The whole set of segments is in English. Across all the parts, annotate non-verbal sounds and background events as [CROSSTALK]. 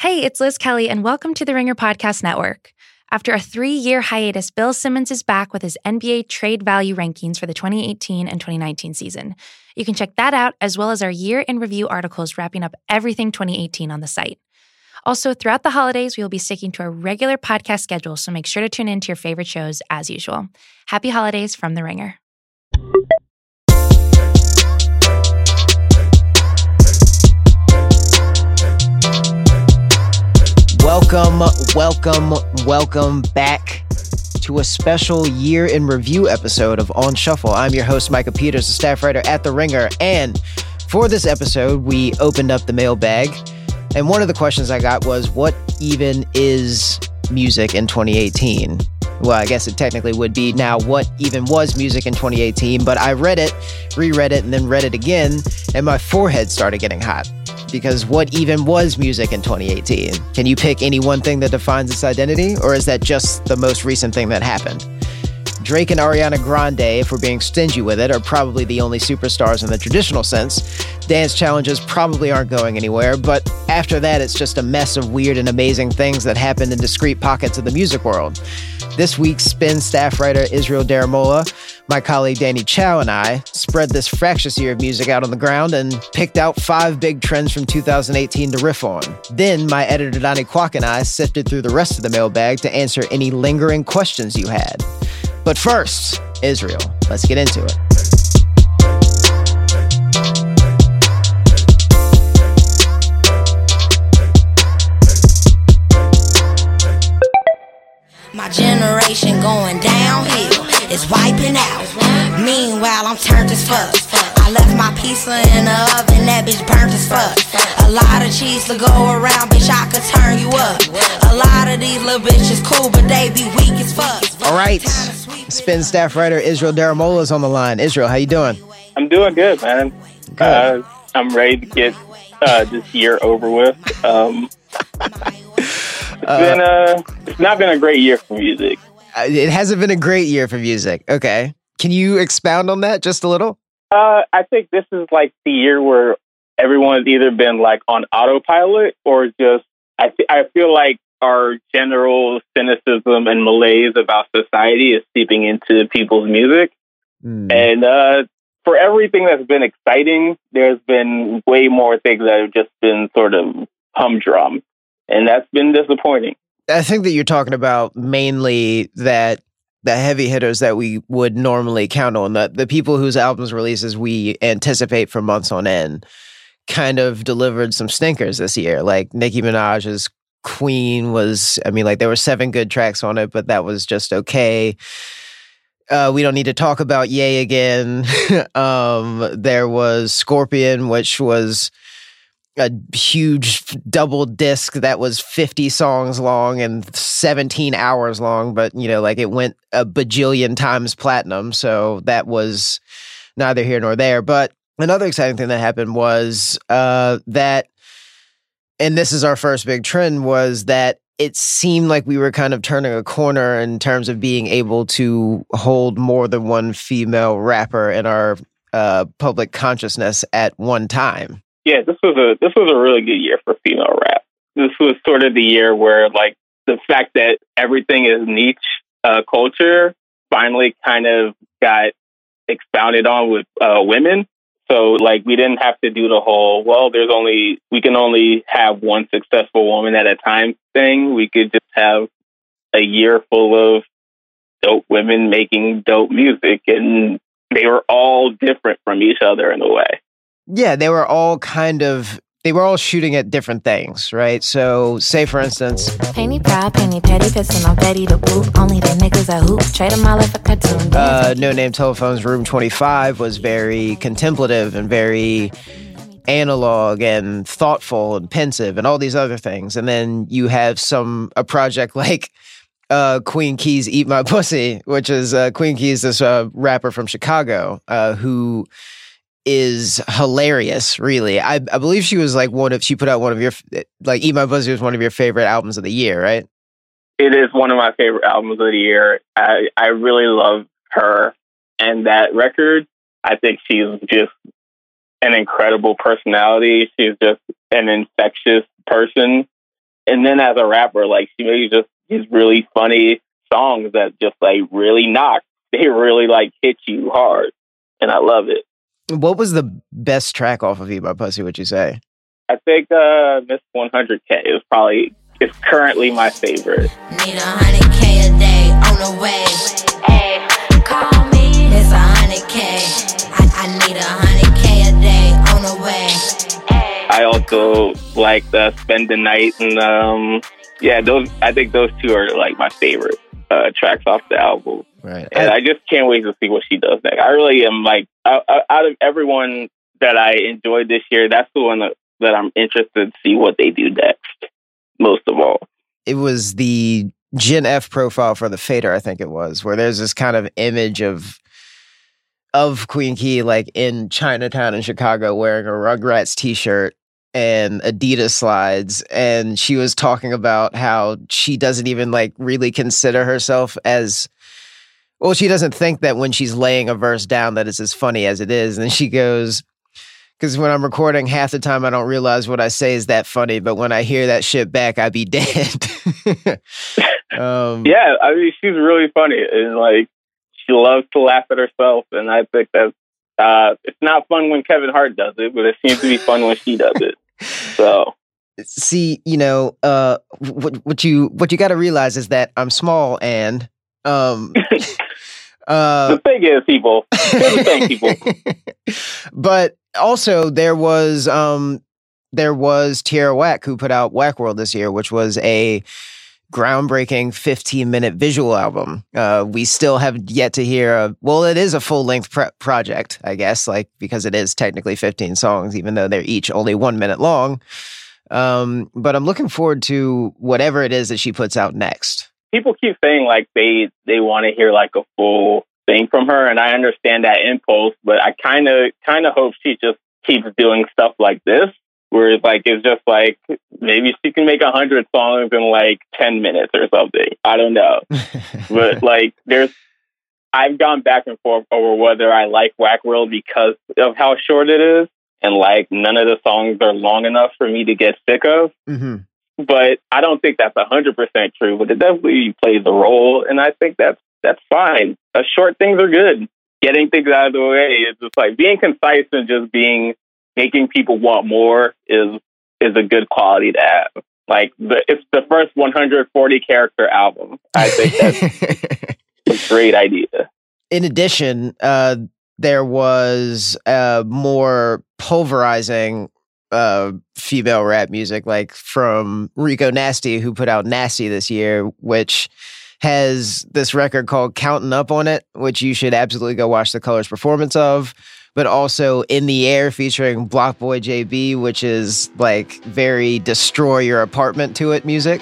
Hey, it's Liz Kelly, and welcome to the Ringer Podcast Network. After a three year hiatus, Bill Simmons is back with his NBA trade value rankings for the 2018 and 2019 season. You can check that out, as well as our year in review articles wrapping up everything 2018 on the site. Also, throughout the holidays, we will be sticking to our regular podcast schedule, so make sure to tune in to your favorite shows as usual. Happy holidays from The Ringer. Welcome, welcome, welcome back to a special year in review episode of On Shuffle. I'm your host, Micah Peters, a staff writer at The Ringer. And for this episode, we opened up the mailbag. And one of the questions I got was, What even is music in 2018? Well, I guess it technically would be now what even was music in 2018, but I read it, reread it, and then read it again, and my forehead started getting hot because what even was music in 2018? Can you pick any one thing that defines its identity, or is that just the most recent thing that happened? Drake and Ariana Grande, if we're being stingy with it, are probably the only superstars in the traditional sense. Dance challenges probably aren't going anywhere, but after that, it's just a mess of weird and amazing things that happened in discrete pockets of the music world. This week's Spin staff writer Israel Daramola, my colleague Danny Chau, and I spread this fractious year of music out on the ground and picked out five big trends from 2018 to riff on. Then my editor Donnie Kwak and I sifted through the rest of the mailbag to answer any lingering questions you had. But first, Israel. Let's get into it. My generation going downhill, it's wiping out. Meanwhile, I'm turned as fuck. I left my pizza in the oven, that bitch burnt as fuck. A lot of cheese to go around, bitch, I could turn you up. A lot of these little bitches cool, but they be weak as fuck. All right. Spin staff writer Israel Daramola is on the line. Israel, how you doing? I'm doing good, man. Good. Uh, I'm ready to get uh, this year over with. Um, it's been uh, it's not been a great year for music. Uh, It hasn't been a great year for music. Okay. Can you expound on that just a little? Uh, I think this is like the year where everyone's either been like on autopilot or just I th- I feel like our general cynicism and malaise about society is seeping into people's music. Hmm. And uh, for everything that's been exciting, there's been way more things that have just been sort of humdrum, and that's been disappointing. I think that you're talking about mainly that the heavy hitters that we would normally count on, the the people whose albums releases we anticipate for months on end, kind of delivered some stinkers this year. Like Nicki Minaj's Queen was, I mean, like there were seven good tracks on it, but that was just okay. Uh, we don't need to talk about Yay again. [LAUGHS] um, there was Scorpion, which was a huge double disc that was 50 songs long and 17 hours long, but you know, like it went a bajillion times platinum. So that was neither here nor there. But another exciting thing that happened was uh, that, and this is our first big trend, was that it seemed like we were kind of turning a corner in terms of being able to hold more than one female rapper in our uh, public consciousness at one time. Yeah, this was a this was a really good year for female rap. This was sort of the year where like the fact that everything is niche uh, culture finally kind of got expounded on with uh, women. So like we didn't have to do the whole well. There's only we can only have one successful woman at a time thing. We could just have a year full of dope women making dope music, and they were all different from each other in a way. Yeah, they were all kind of they were all shooting at different things, right? So, say for instance, Penny proud, penny petty, pissing on Betty the boot. Only the niggas that hoop, trade them all like a cartoon. uh, No Name Telefone's Room 25 was very contemplative and very analog and thoughtful and pensive and all these other things. And then you have some a project like uh, Queen Keys Eat My Pussy, which is uh, Queen Keys, this uh, rapper from Chicago uh, who is hilarious, really. I, I believe she was like one of, she put out one of your, like Eat My Pussy was one of your favorite albums of the year, right? It is one of my favorite albums of the year. I, I really love her and that record. I think she's just an incredible personality. She's just an infectious person. and then as a rapper, like she makes just these really funny songs that just like really knock. They really like hit you hard, and I love it. What was the best track off of Eat My Pussy? Would you say? I think uh, Miss 100K is probably is currently my favorite. Need a hundred K a day on the way. Hey, call me. It's a hundred K. I, I need a hundred K a day on the way. I also like the Spend the Night and um yeah, those I think those two are like my favorite uh, tracks off the album. Right. And I, just can't wait to see what she does next. I really am like out, out of everyone that I enjoyed this year, that's the one that, that I'm interested to see what they do next. Most of all, it was the Gen F profile for the Fader, I think it was, where there's this kind of image of of Queen Key like in Chinatown in Chicago wearing a Rugrats t-shirt and Adidas slides and she was talking about how she doesn't even like really consider herself as well she doesn't think that when she's laying a verse down that it's as funny as it is and she goes because when I'm recording half the time I don't realize what I say is that funny but when I hear that shit back I be [LAUGHS] dead um, yeah I mean she's really funny and like she loves to laugh at herself and I think that's uh, it's not fun when Kevin Hart does it, but it seems to be fun when she does it. So see, you know, uh, what what you what you got to realize is that I'm small and um. [LAUGHS] Uh, the thing is, people. the thing, people. [LAUGHS] but also, there was um, there was Tierra Whack who put out Whack World this year, which was a groundbreaking 15 minute visual album. Uh, we still have yet to hear a, well, it is a full length pre- project, I guess, like because it is technically 15 songs, even though they're each only one minute long. Um, but I'm looking forward to whatever it is that she puts out next. People keep saying like they, they want to hear like a full thing from her. And I understand that impulse, but I kind of, kind of hope she just keeps doing stuff like this where it's like it's just like maybe she can make a hundred songs in like ten minutes or something. I don't know, [LAUGHS] but like there's I've gone back and forth over whether I like Whack World because of how short it is, and like none of the songs are long enough for me to get sick of. Mm-hmm. But I don't think that's a hundred percent true. But it definitely plays a role, and I think that's that's fine. Uh, short things are good. Getting things out of the way is just like being concise and just being making people want more is is a good quality to have. Like the, it's the first 140 character album. I think that's [LAUGHS] a great idea. In addition, uh, there was uh, more pulverizing uh, female rap music, like from Rico Nasty, who put out Nasty this year, which has this record called Counting Up on it, which you should absolutely go watch the Colors performance of but also In the Air featuring BlocBoy JB, which is like very destroy your apartment to it music.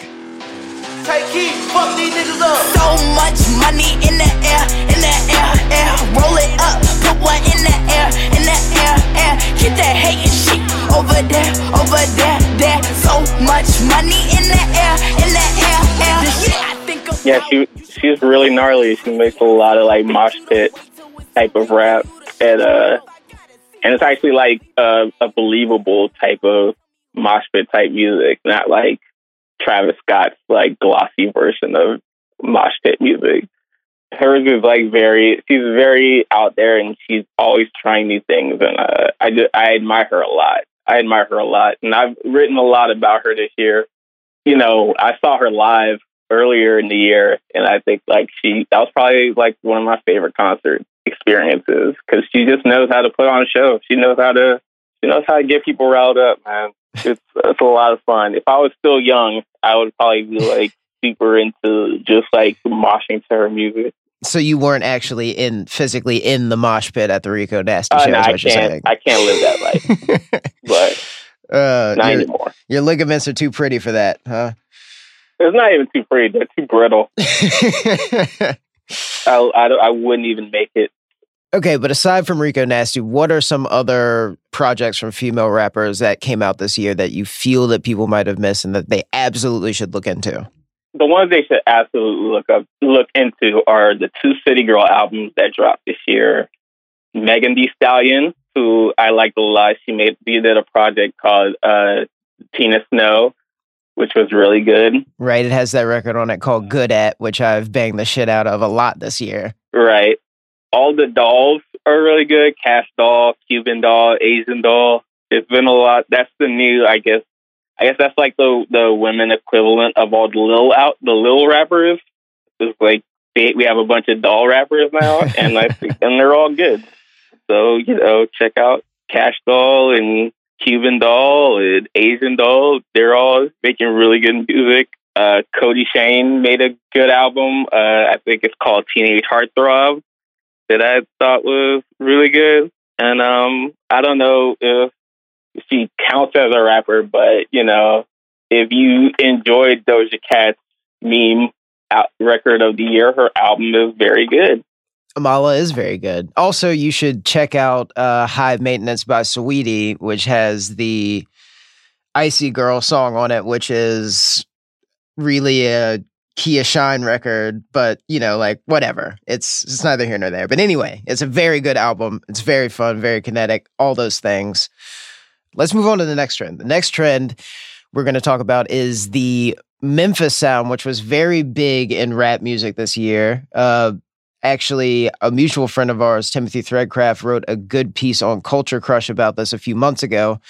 Take heat, fuck these niggas up. So much money in the air, in the air, air. Roll it up, put one in the air, in the air, air. Get that hating shit over there, over there, there. So much money in the air, in the air, air. Yeah, she she's really gnarly. She makes a lot of like mosh pit type of rap and uh, and it's actually like a, believable type of mosh pit type music, not like Travis Scott's like glossy version of mosh pit music. Hers is like very, she's very out there, and she's always trying new things, and uh, I just, I admire her a lot. I admire her a lot, and I've written a lot about her this year. You know, I saw her live earlier in the year, and I think like she that was probably like one of my favorite concerts experiences because she just knows how to put on a show. She knows how to she knows how to get people riled up, man. It's it's a lot of fun. If I was still young, I would probably be like super into just like moshing to her music. So you weren't actually in physically in the mosh pit at the Rico Nasty uh, show. No, I can't. I can't live that life, [LAUGHS] but uh, not your, anymore. Your ligaments are too pretty for that, huh? It's not even too pretty. They're too brittle. [LAUGHS] I, I, I wouldn't even make it. Okay, but aside from Rico Nasty, what are some other projects from female rappers that came out this year that you feel that people might have missed and that they absolutely should look into? The ones they should absolutely look up look into are the two City Girl albums that dropped this year. Megan Thee Stallion, who I liked a lot, she made she did a project called uh, Tina Snow, which was really good. Right. It has that record on it called Good At, which I've banged the shit out of a lot this year. Right. All the dolls are really good. Cash doll, Cuban doll, Asian doll. It's been a lot. That's the new, I guess. I guess that's like the the women equivalent of all the little out the little rappers. It's like they, we have a bunch of doll rappers now, [LAUGHS] and I think, and they're all good. So you know, check out Cash Doll and Cuban Doll and Asian Doll. They're all making really good music. Uh, Kodie Shane made a good album. Uh, I think it's called Teenage Heartthrob that I thought was really good. And um, I don't know if she counts as a rapper, but you know, if you enjoyed Doja Cat's meme out record of the year, her album is very good. Amala is very good. Also, you should check out uh, High Maintenance by Saweetie, which has the Icy Girl song on it, which is really a Kia Shine record, but you know, like whatever. It's it's neither here nor there. But anyway, it's a very good album. It's very fun, very kinetic, all those things. Let's move on to the next trend. The next trend we're going to talk about is the Memphis sound, which was very big in rap music this year. Uh, actually, a mutual friend of ours, Timothy Threadcraft, wrote a good piece on Culture Crush about this a few months ago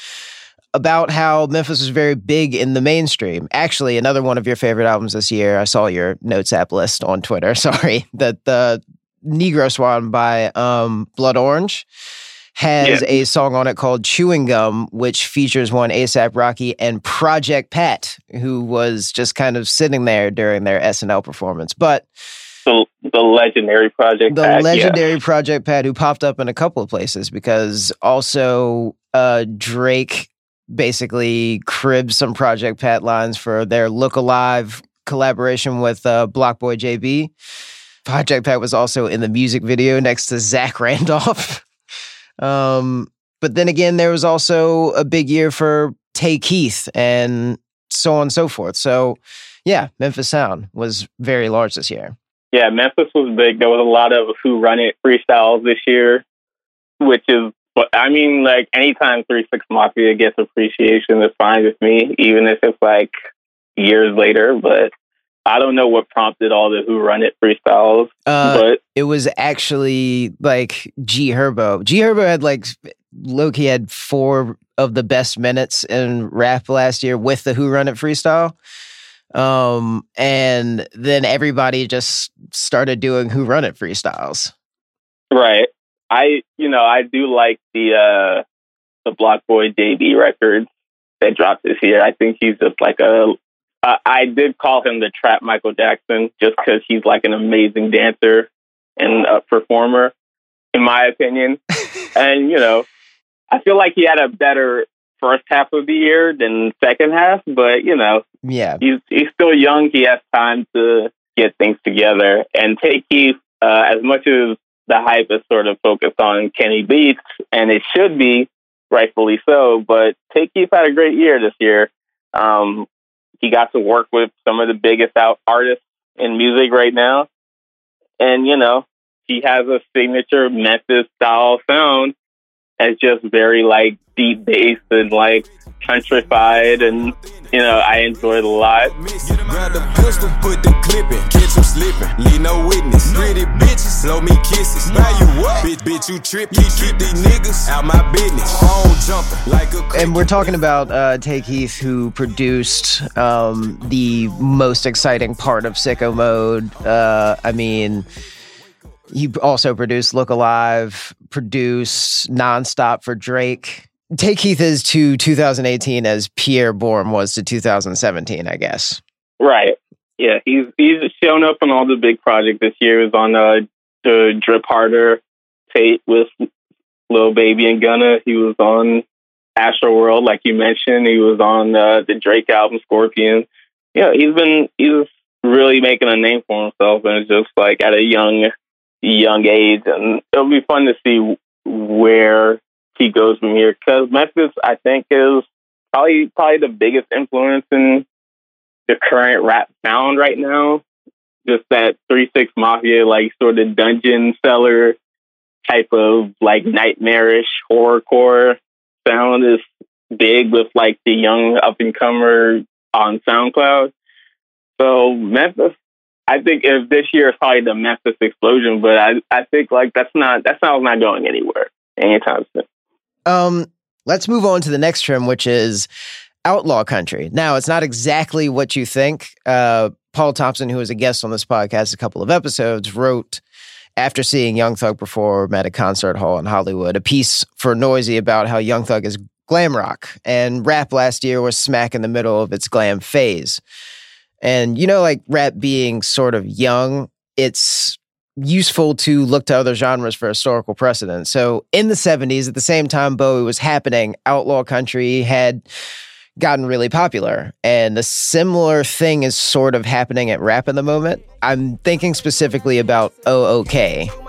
about how Memphis was very big in the mainstream. Actually, another one of your favorite albums this year. I saw your notes app list on Twitter. [LAUGHS] Sorry, that the Negro Swan by um, Blood Orange has yeah. a song on it called Chewing Gum, which features one ASAP Rocky and Project Pat, who was just kind of sitting there during their SNL performance. But the, the legendary Project the Pat, legendary yeah. Project Pat, who popped up in a couple of places because also uh, Drake basically cribbed some Project Pat lines for their Look Alive collaboration with uh, BlocBoy JB. Project Pat was also in the music video next to Zach [LAUGHS] Randolph. um, but then again, there was also a big year for Tay Keith and so on and so forth. So, yeah, Memphis Sound was very large this year. Yeah, Memphis was big. There was a lot of Who Run It freestyles this year, which is but I mean, like anytime Three Six Mafia gets appreciation, it's fine with me, even if it's like years later. But I don't know what prompted all the Who Run It freestyles. Uh, but it was actually like G Herbo. G Herbo had like Loki had four of the best minutes in rap last year with the Who Run It freestyle. Um, and then everybody just started doing Who Run It freestyles. Right. I, you know, I do like the uh the BlocBoy JB records that dropped this year. I think he's just like a. Uh, I did call him the Trap Michael Jackson just because he's like an amazing dancer and a performer, in my opinion. [LAUGHS] and you know, I feel like he had a better first half of the year than second half, but you know, yeah, he's he's still young. He has time to get things together. And Tay Keith, uh, as much as the hype is sort of focused on Kenny Beats, and it should be rightfully so. But Tay Keith had a great year this year. Um, he got to work with some of the biggest out artists in music right now, and you know he has a signature Memphis style sound. It's just very like deep bass and like countrified and you know, I enjoyed a lot. Grab the pistol, put the clip in, catch him slipping, leave no witness. Pretty bitches, blow me kisses. Now you what? Bitch, bitch, you trip, you keep these niggas out my business. Phone jumping like a And we're talking about uh, Tay Keith, who produced um, the most exciting part of Sicko Mode. Uh, I mean, he also produced Look Alive, produced Nonstop for Drake. Tay Keith is to 2018 as Pi'erre Bourne was to 2017, I guess. Right. Yeah, he's he's shown up on all the big projects this year. He was on uh, the Drip Harder tape with Lil Baby and Gunna. He was on Astro World, like you mentioned. He was on uh, the Drake album Scorpion. Yeah, he's been he's really making a name for himself, and it's just like at a young young age, and it'll be fun to see where he goes from here because Memphis, I think, is probably probably the biggest influence in the current rap sound right now. Just that three six mafia, like sort of dungeon cellar type of like nightmarish horrorcore sound is big with like the young up and comer on SoundCloud. So Memphis, I think if this year is probably the Memphis explosion, but I I think like that's not that's not not going anywhere anytime soon. Um, let's move on to the next trim, which is outlaw country. Now, it's not exactly what you think. Uh, Paul Thompson, who was a guest on this podcast a couple of episodes, wrote after seeing Young Thug perform at a concert hall in Hollywood, a piece for Noisy about how Young Thug is glam rock and rap last year was smack in the middle of its glam phase. And you know, like rap being sort of young, it's useful to look to other genres for historical precedent. So in the 70s, at the same time Bowie was happening, outlaw country had gotten really popular. And a similar thing is sort of happening at rap in the moment. I'm thinking specifically about OOK,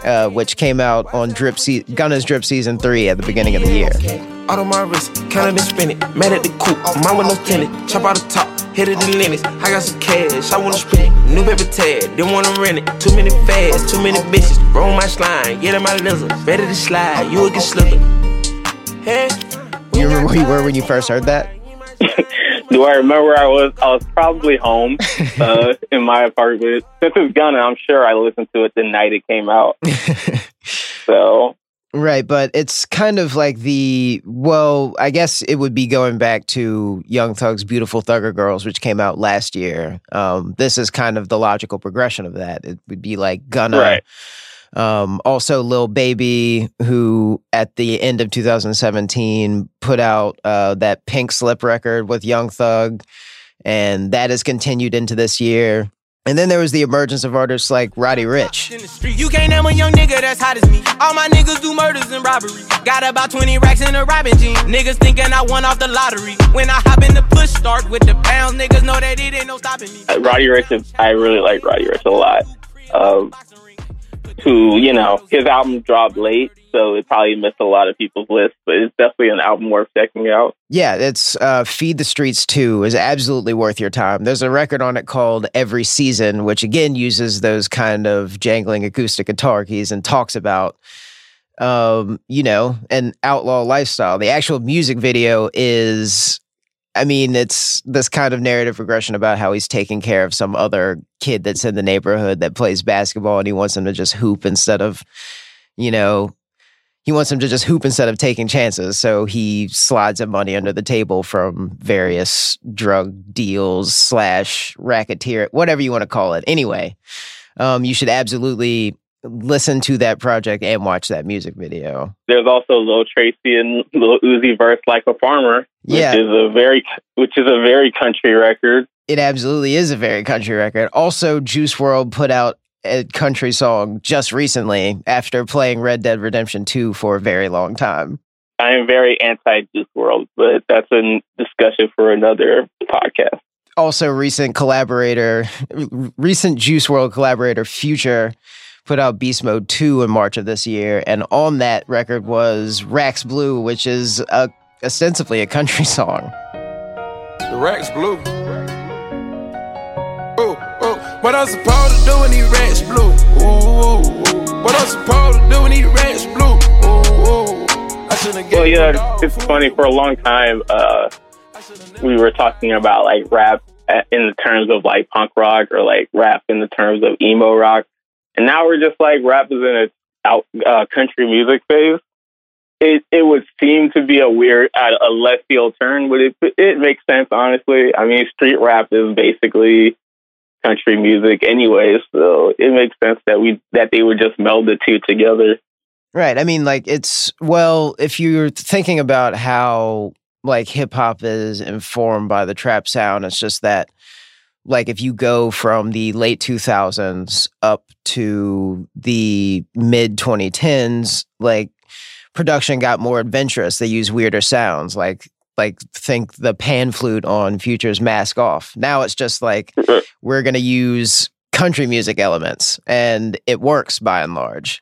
uh, which came out on Drip Se- Gunna's Drip Season 3 at the beginning of the year. Out of my wrist, counted and spin it. Mad at the coupe, mine with no tenant. Chop out the top, hit it in limits. I got some cash, I wanna spend it. New paper tag, didn't wanna rent it. Too many fads, too many bitches. Roll my slime, get in my lizard. Ready to slide, you will get slipping. Hey, You remember where you were when you first heard that? [LAUGHS] Do I remember where I was I was probably home uh, [LAUGHS] in my apartment. Since it's Gunna, I'm sure I listened to it the night it came out. [LAUGHS] So Right, but it's kind of like the well, I guess it would be going back to Young Thug's "Beautiful Thugger Girls," which came out last year. Um, this is kind of the logical progression of that. It would be like Gunna, Right. um, also Lil Baby, who at the end of 2017 put out uh, that Pink Slip record with Young Thug, and that has continued into this year. And then there was the emergence of artists like Roddy Ricch. in the street. You can't name a young nigga that's hot as me. All my niggas do murders and robbery. Got about 20 racks in a robbing jean. Niggas thinking I won off the lottery. When I hop in the push start with the pounds, niggas know that it ain't no stopping me. uh, Roddy Ricch, is- I really like Roddy Ricch a lot. Um, who you know his album dropped late, so it probably missed a lot of people's lists, but it's definitely an album worth checking out. Yeah, it's uh, Feed the Streets 2 is absolutely worth your time. There's a record on it called Every Season, which again uses those kind of jangling acoustic guitar keys and talks about, um, you know, an outlaw lifestyle. The actual music video is, I mean, it's this kind of narrative progression about how he's taking care of some other kid that's in the neighborhood that plays basketball and he wants him to just hoop instead of, you know, he wants him to just hoop instead of taking chances. So he slides him money under the table from various drug deals slash racketeer, whatever you want to call it. Anyway, um, you should absolutely listen to that project and watch that music video. There's also Lil Tracy and Lil Uzi Vert like a farmer, which Yeah. is a very which is a very country record. It absolutely is a very country record. Also, Juice WRLD put out a country song just recently after playing Red Dead Redemption 2 for a very long time. I am very anti Juice WRLD, but that's a discussion for another podcast. also recent collaborator recent Juice WRLD collaborator future put out beast mode 2 in march of this year and on that record was Racks Blue which is a, ostensibly a country [LAUGHS] song The racks blue. What I'm supposed to do when these racks blue? Ooh. What I'm supposed to do when these racks blue? Ooh. I Well, yeah, it's funny. For a long time, uh, we were talking about like rap in the terms of like punk rock or like rap in the terms of emo rock, and now we're just like rap is in its out uh, country music phase. It it would seem to be a weird, a, a left field turn, but it it makes sense honestly. I mean, street rap is basically country music anyway, so it makes sense that we that they would just meld the two together. right i mean like it's well if you're thinking about how like hip hop is informed by the trap sound it's just that like if you go from the late 2000s up to the mid 2010s like production got more adventurous they use weirder sounds like like think the pan flute on future's mask off now it's just like we're going to use country music elements and it works by and large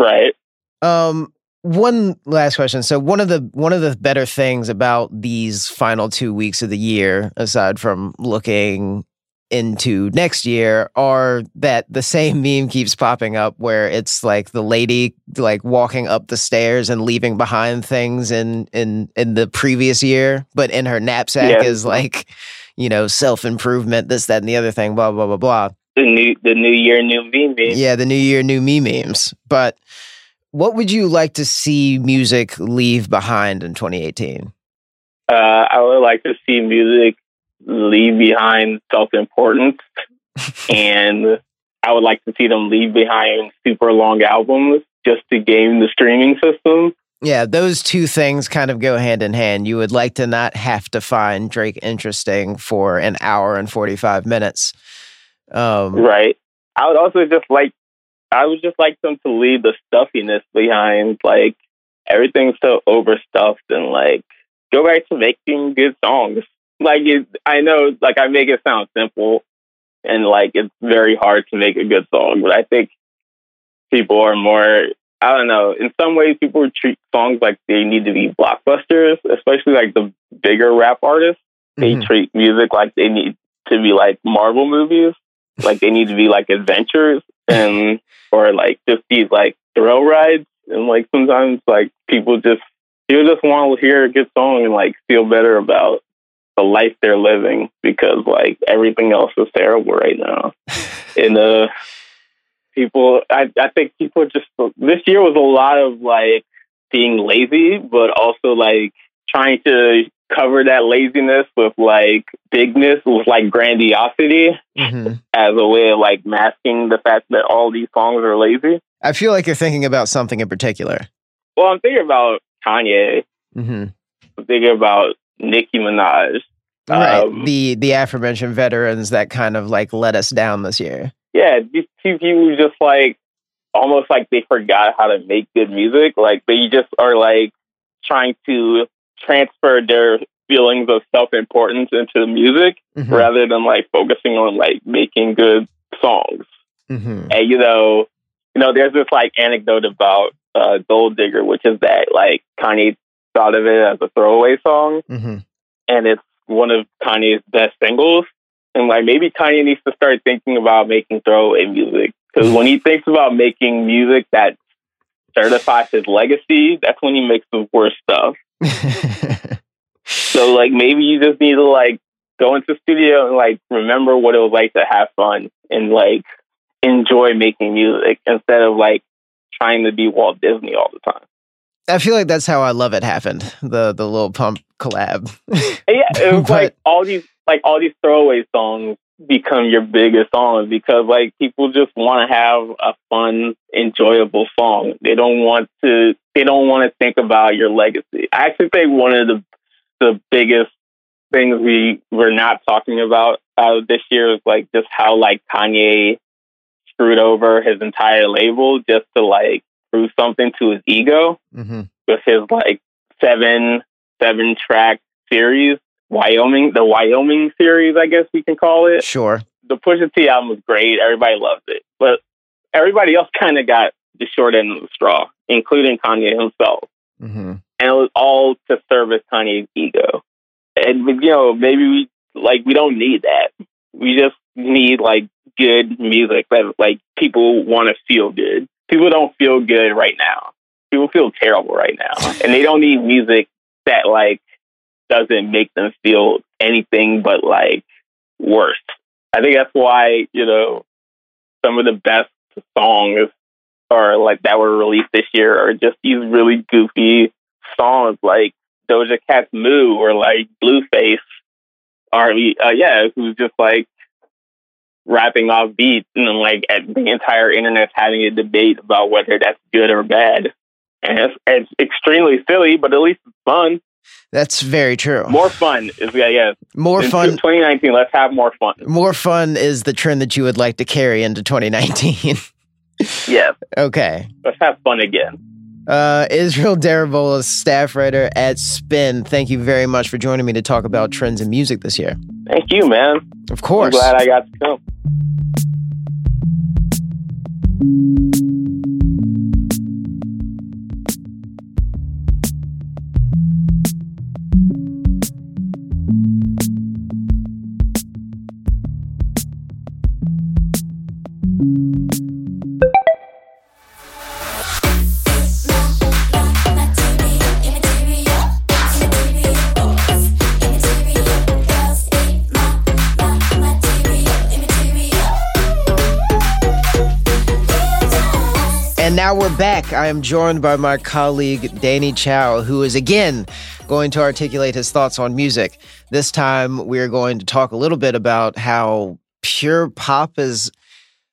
Right. um, one last question. So one of the one of the better things about these final two weeks of the year, aside from looking into next year, are that the same [LAUGHS] meme keeps popping up where it's like the lady like walking up the stairs and leaving behind things in in in the previous year, but in her knapsack Yeah. is like, you know, self improvement, this, that, and the other thing, blah, blah, blah, blah. The new the new year, new me me. Yeah, the new year, new me memes. But what would you like to see music leave behind in 2018? Uh, I would like to see music leave behind self importance, [LAUGHS] and I would like to see them leave behind super long albums just to game the streaming system. Yeah, those two things kind of go hand in hand. You would like to not have to find Drake interesting for an hour and 45 minutes. Um, Right. I would also just like I would just like them to leave the stuffiness behind. Like everything's so overstuffed and like go back to making good songs. Like it, I know, like I make it sound simple and like it's very hard to make a good song, but I think people are more. I don't know. In some ways, people treat songs like they need to be blockbusters, especially like the bigger rap artists. They Mhm. treat music like they need to be like Marvel movies, like they need to be like adventures and [LAUGHS] or like just these like thrill rides. And like sometimes like people just people just want to hear a good song and like feel better about the life they're living because like everything else is terrible right now. [LAUGHS] And uh people I, I think people just this year was a lot of like being lazy but also like trying to cover that laziness with like bigness with like grandiosity mhm. as a way of like masking the fact that all these songs are lazy. I feel like you're thinking about something in particular. Well, I'm thinking about Kanye. Mm-hmm. I'm thinking about Nicki Minaj. Right. Um, the the aforementioned veterans that kind of like let us down this year. Yeah, these two people just like almost like they forgot how to make good music. Like they just are like trying to transfer their feelings of self importance into the music Mhm. rather than like focusing on like making good songs. Mhm. And you know, you know, there's this like anecdote about uh, Gold Digger, which is that like Kanye thought of it as a throwaway song, Mhm. and it's one of Kanye's best singles. And like maybe Kanye needs to start thinking about making throwaway music because when he thinks about making music that certifies his legacy, that's when he makes the worst stuff. [LAUGHS] So like maybe you just need to like go into the studio and like remember what it was like to have fun and like enjoy making music instead of like trying to be Walt Disney all the time. I feel like that's how I love it happened. The the Lil Pump collab. Yeah, it was [LAUGHS] But- like all these like all these throwaway songs become your biggest songs because like people just want to have a fun, enjoyable song. They don't want to they don't want to think about your legacy. I actually think one of the the biggest things we were not talking about out of this year is like just how like Kanye screwed over his entire label just to like prove something to his ego hmm with his like seven seven track series. Wyoming, the Wyoming series, I guess we can call it. Sure. The Pusha T album was great. Everybody loved it, but everybody else kind of got the short end of the straw, including Kanye himself. hmm And it was all to service Kanye's ego. And you know, maybe we like we don't need that. We just need like good music that like people want to feel good. People don't feel good right now. People feel terrible right now, and they don't need music that like doesn't make them feel anything but like worse. I think that's why you know some of the best songs are like that were released this year are just these really goofy songs like Doja Cat's "Moo" or like Blueface, or uh, yeah, who's just like rapping off beats, and then like at the entire internet's having a debate about whether that's good or bad. And it's, it's extremely silly, but at least it's fun. That's very true. More fun is yeah, yeah. more In fun. 2019, let's have more fun. More fun is the trend that you would like to carry into 2019. Yeah, [LAUGHS] okay. let's have fun again. Uh, Israel Daramola, staff writer at Spin. Thank you very much for joining me to talk about trends in music this year. Thank you, man. Of I'm course. glad I got to come. Now we're back. I am joined by my colleague Danny Chau, who is again going to articulate his thoughts on music. This time, we're going to talk a little bit about how pure pop is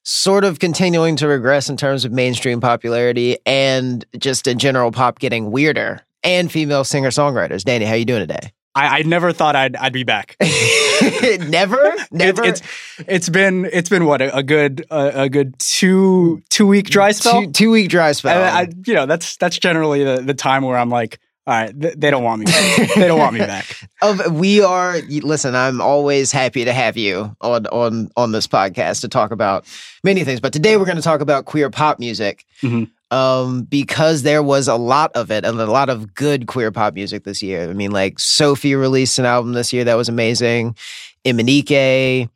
sort of continuing to regress in terms of mainstream popularity and just in general pop getting weirder and female singer songwriters. Danny, how you doing today? I, I never thought I'd I'd be back. [LAUGHS] [LAUGHS] never, never. It's, it's it's been it's been what a, a good a, a good two two week dry spell. two, two week dry spell. I, I, you know that's that's generally the, the time where I'm like, all right, th- they don't want me. Back. they don't want me back. [LAUGHS] of we are listen i'm always happy to have you on on on this podcast to talk about many things but today we're going to talk about queer pop music Mhm. Um because there was a lot of it and a lot of good queer pop music this year i mean like sophie released an album this year that was amazing Imanike,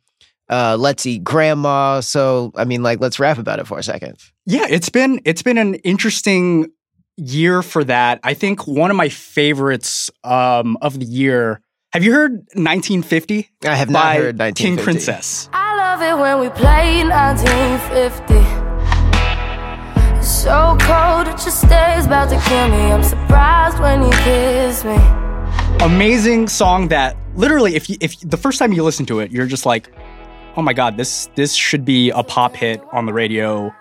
uh let's eat grandma so i mean like let's rap about it for a second Yeah, it's been it's been an interesting year for that. I think one of my favorites um, of the year. Have you heard 1950? i have not by heard 1950 King Princess. I love it when we play 1950. It's so cold, it just stays about to kill me. I'm surprised when you kiss me. amazing song that literally if you, if the first time you listen to it you're just like oh my god this this should be a pop hit on the radio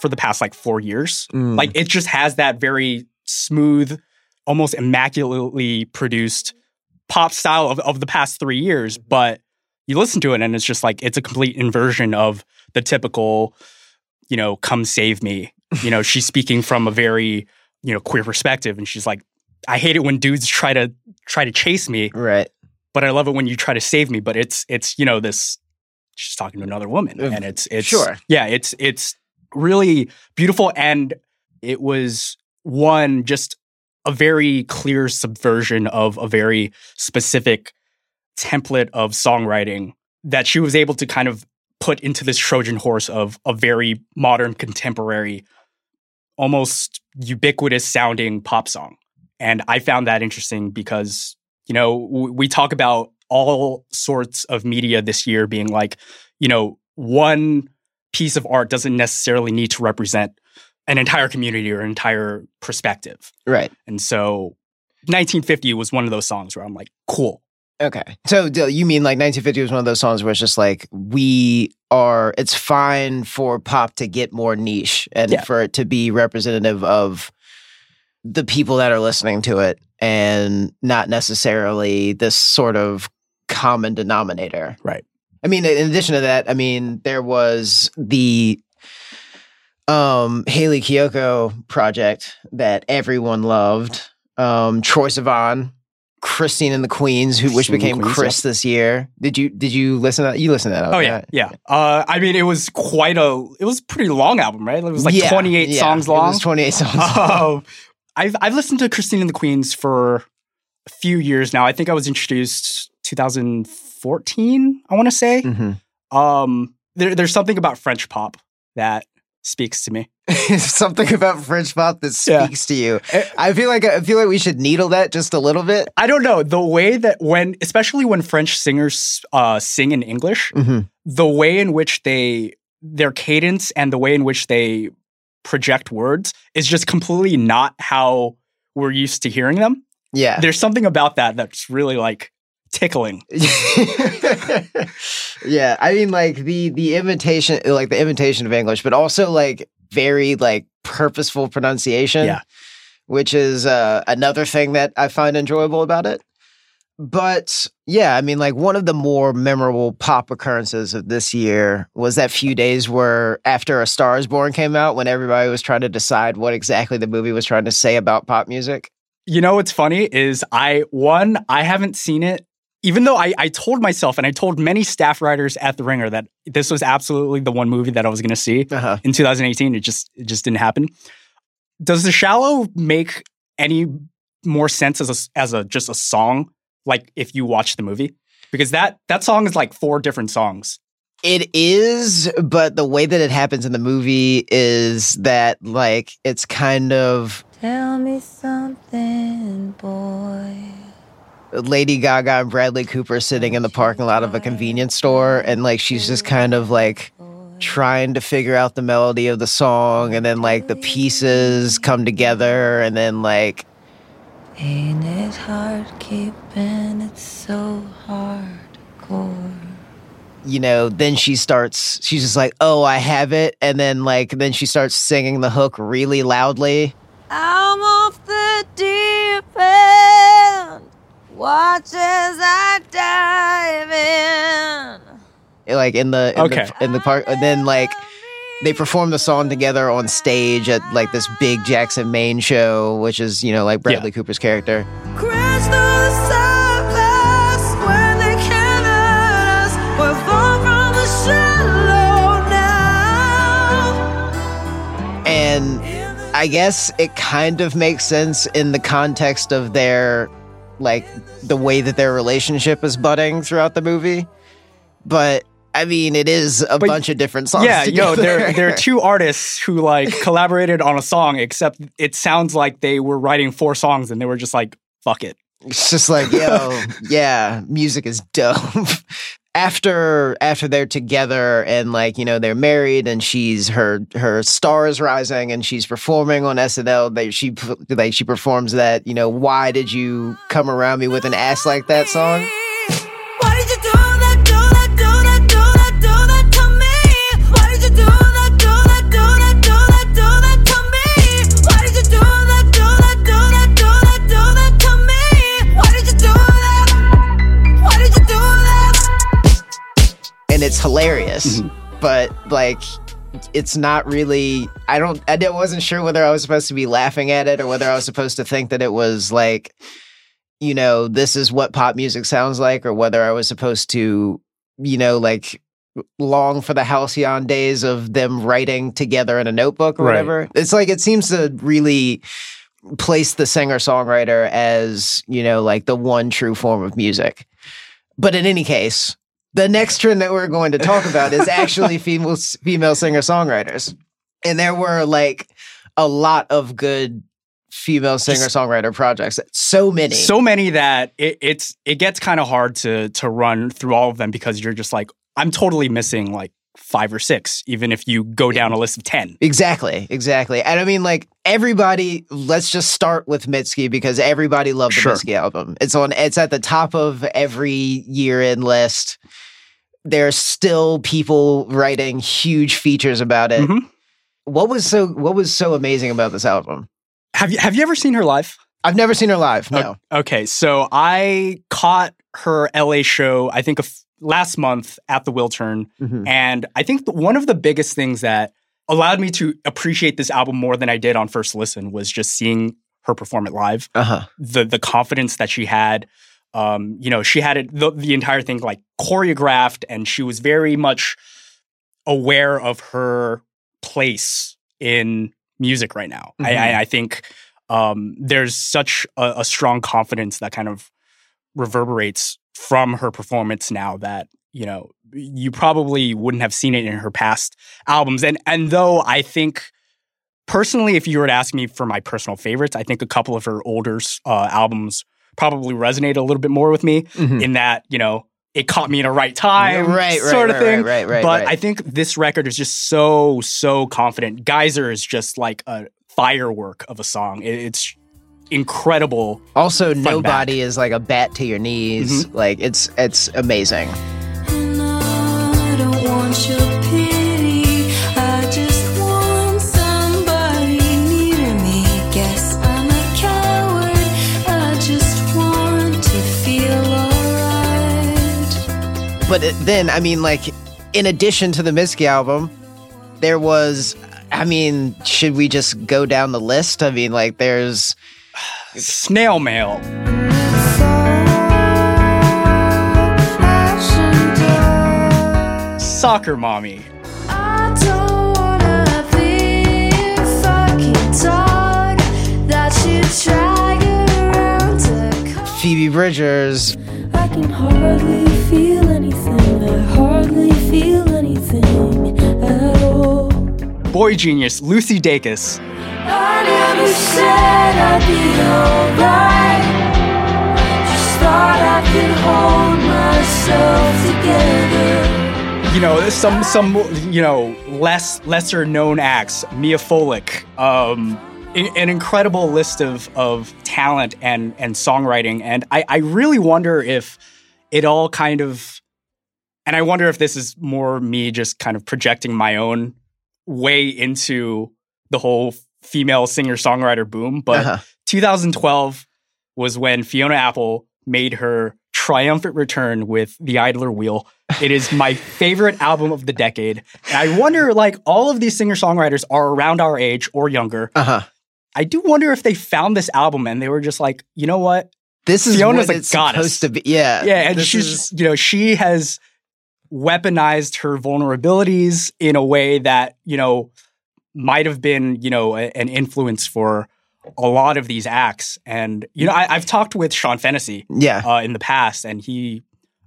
for the past like 4 years Mm. like it just has that very smooth almost immaculately produced pop style of, of the past 3 years but you listen to it and it's just like it's a complete inversion of the typical you know come save me you know she's speaking from a very you know queer perspective and she's like I hate it when dudes try to try to chase me, right but I love it when you try to save me. But it's it's you know this she's talking to another woman, and it's it's sure. yeah it's it's really beautiful, and it was one just a very clear subversion of a very specific template of songwriting that she was able to kind of put into this Trojan horse of a very modern, contemporary, almost ubiquitous sounding pop song. And I found that interesting because, you know, w- we talk about all sorts of media this year being like, you know, one piece of art doesn't necessarily need to represent an entire community or an entire perspective. right And so 1950 was one of those songs where I'm like, cool. Okay. So you mean like 1950 was one of those songs where it's just like we are it's fine for pop to get more niche and Yeah. for it to be representative of the people that are listening to it and not necessarily this sort of common denominator. Right. I mean in addition to that, I mean there was the um Hayley Kiyoko project that everyone loved. Um Troye Sivan, Christine and the Queens, who which Christine and became Queens, Chris this year. Did you did you listen to that? You listened to that? Oh yeah, yeah. Uh, I mean, it was quite a. It was a pretty long album, right? It was like Yeah, 28 yeah, songs It long. was 28 songs. [LAUGHS] long. Oh, I've I've listened to Christine and the Queens for a few years now. I think I was introduced 2014. I want to say. Mhm. Um, there, there's something about French pop that speaks to me. [LAUGHS] Something about French pop that Yeah. speaks to you. Eh. I feel like I feel like we should needle that just a little bit. I don't know the way that when, especially when French singers uh, sing in English, Mhm. the way in which they their cadence and the way in which they project words is just completely not how we're used to hearing them. Yeah. There's something about that that's really like tickling. [LAUGHS] yeah, I mean like the the imitation like the imitation of English, but also like very like purposeful pronunciation. Yeah. Which is uh another thing that I find enjoyable about it. But yeah, I mean like one of the more memorable pop occurrences of this year was that few days where after A Star is Born came out when everybody was trying to decide what exactly the movie was trying to say about pop music. You know what's funny is I one I haven't seen it. Even though I, I told myself and I told many staff writers at the Ringer that this was absolutely the one movie that I was going to see Uh-huh. in 2018, it just it just didn't happen. Does The Shallow make any more sense as a as a just a song? Like if you watch the movie, because that that song is like four different songs. It is, but the way that it happens in the movie is that like it's kind of Tell me something, boy. Lady Gaga and Bradley Cooper sitting in the parking lot of a convenience store and like she's just kind of like trying to figure out the melody of the song and then like the pieces come together and then like Ain't it hard keeping it so hardcore? you know then she starts she's just like oh i have it and then like then she starts singing the hook really loudly I'm off the deep end. Watch as I dive in. like in the in Okay. the, in the part and then like they perform the song together on stage at like this big Jackson Maine show, which is you know like Bradley Cooper's character. Crash through the surface when they can't hurt us. We're far from the shallow now. And I guess it kind of makes sense in the context of their like the way that their relationship is budding throughout the movie. But I mean, it is a But- bunch of different songs. yeah, yo, together. there there are [LAUGHS] two artists who like collaborated on a song, except it sounds like they were writing four songs and they were just like, fuck it. It's just like, yo, yeah, music is dope. [LAUGHS] after after they're together and like, you know, they're married and she's her her star is rising and she's performing on SNL, they she like she performs that, you know, why did you come around me with an ass like that song? It's hilarious. Mm-hmm. But like it's not really I don't I wasn't sure whether I was supposed to be laughing at it or whether I was supposed to think that it was like you know, this is what pop music sounds like or whether I was supposed to, you know, like long for the halcyon days of them writing together in a notebook or Right. whatever. It's like it seems to really place the singer songwriter as, you know, like the one true form of music. But in any case, the next trend that we're going to talk about is actually [LAUGHS] female female singer songwriters, and there were like a lot of good female singer songwriter projects. So many. So many that it, it's it gets kind of hard to to run through all of them because you're just like, I'm totally missing like five or six, even if you go down a list of ten. Exactly, exactly. And I mean, like everybody. Let's just start with Mitski because everybody loved the Sure. Mitski album. It's on. It's at the top of every year-end list. There's still people writing huge features about it. Mhm. What was so What was so amazing about this album? Have you have you ever seen her live? I've never seen her live. No. Okay, so I caught her LA show, I think a f- last month at the Wiltern. Mhm. And I think the, one of the biggest things that allowed me to appreciate this album more than I did on first listen was just seeing her perform it live. Uh huh. The the confidence that she had. Um, you know, she had it the, the entire thing like choreographed and she was very much aware of her place in music right now. I, Mhm. I, I think um, there's such a, a strong confidence that kind of reverberates from her performance now that you know you probably wouldn't have seen it in her past albums. And and though I think personally, if you were to ask me for my personal favorites, I think a couple of her older uh, albums probably resonate a little bit more with me Mhm. in that you know it caught me in a right time, Right, right, sort of right, thing. right, right, right, but right. I think this record is just so so confident. Geyser is just like a firework of a song. It- it's incredible. Also, Fun nobody is like a bat to your knees. Mm-hmm. Like it's it's amazing. And I don't want your pity. I just want somebody near me. Guess I'm a coward. I just want to feel alright. But then, I mean, like, in addition to the Mitski album, there was. I mean, should we just go down the list? I mean, like, there's Snail mail. Soccer mommy. I don't wanna be fucking taught that you drag it around to come. Phoebe Bridgers. I can hardly feel anything. I hardly feel anything at all. Boy genius. Lucy Dacus. You know some some you know less lesser known acts Miya Folick, um an incredible list of of talent and and songwriting. And i i really wonder if it all kind of and i wonder if this is more me just kind of projecting my own way into the whole female singer songwriter boom but Uh-huh. 2012 was when Fiona Apple made her triumphant return with The Idler Wheel. It is my [LAUGHS] favorite album of the decade. And I wonder, like, all of these singer songwriters are around our age or younger. Uh huh. I do wonder if they found this album and they were just like, you know what? This is Fiona's what a it's goddess. supposed to be. Yeah. Yeah, and she's, is- you know, she has weaponized her vulnerabilities in a way that, you know, might have been, you know, a- an influence for a lot of these acts. And, you know, I, I've talked with Sean Fennessy yeah. uh, in the past, and he,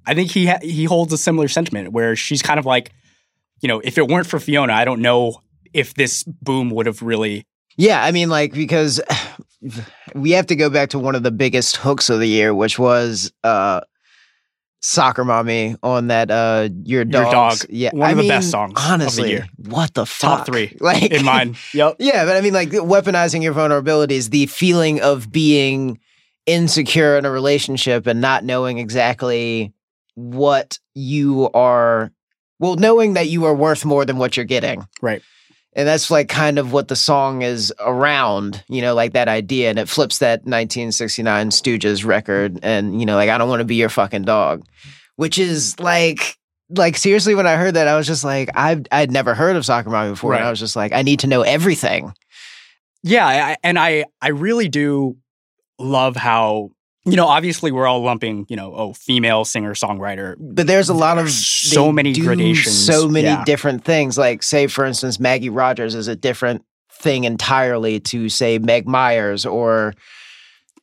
I think he ha- he holds a similar sentiment where she's kind of like, you know, if it weren't for Fiona, I don't know if this boom would have really. Yeah, I mean, like because [SIGHS] we have to go back to one of the biggest hooks of the year, which was uh "Soccer Mommy" on that uh "Your Your Dog, Yeah, one I of the best songs the Honestly, year. what the fuck? Top three [LAUGHS] like in mine. Yep. Yeah, but I mean, like weaponizing your vulnerabilities, the feeling of being insecure in a relationship and not knowing exactly what you are, well, knowing that you are worth more than what you're getting. Right. And that's like kind of what the song is around, you know, like that idea. And it flips that 1969 Stooges record. And, you know, like, I don't want to be your fucking dog, which is like, like seriously, when I heard that, I was just like, I've I'd never heard of Soccer Mommy before, and I was just like, I need to know everything. Yeah, I, and I I really do love how you know obviously we're all lumping you know oh female singer songwriter But there's a lot of So many gradations, so many yeah. different things. Like, say for instance, Maggie Rogers is a different thing entirely to say Meg Myers or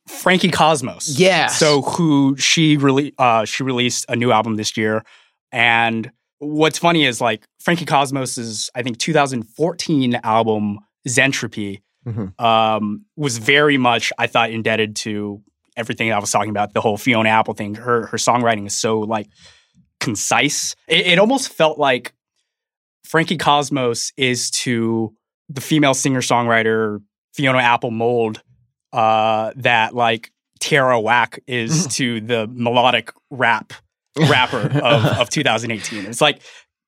Frankie Cosmos. Yeah. So who she really uh she released a new album this year and what's funny is like Frankie Cosmos's I think 2014 album Zentropy Mhm. um was very much I thought indebted to everything I was talking about the whole Fiona Apple thing her her songwriting is so like concise it, it almost felt like Frankie Cosmos is to the female singer songwriter Fiona Apple mold uh, that like Tierra Whack is to the melodic rap rapper [LAUGHS] of, of 2018. It's like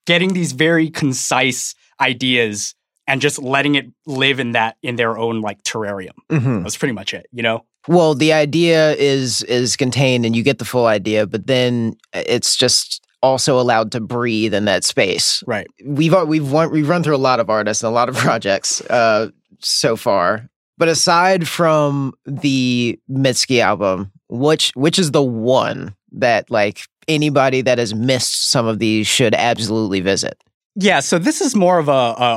getting these very concise ideas and just letting it live in that in their own like terrarium. Mhm. That's pretty much it, you know? Well, the idea is is contained, and you get the full idea, but then it's just also allowed to breathe in that space. Right. We've al- we've run, we've run through a lot of artists and a lot of [LAUGHS] projects uh, so far, but aside from the Mitski album, which which is the one that like anybody that has missed some of these should absolutely visit. Yeah, so this is more of a,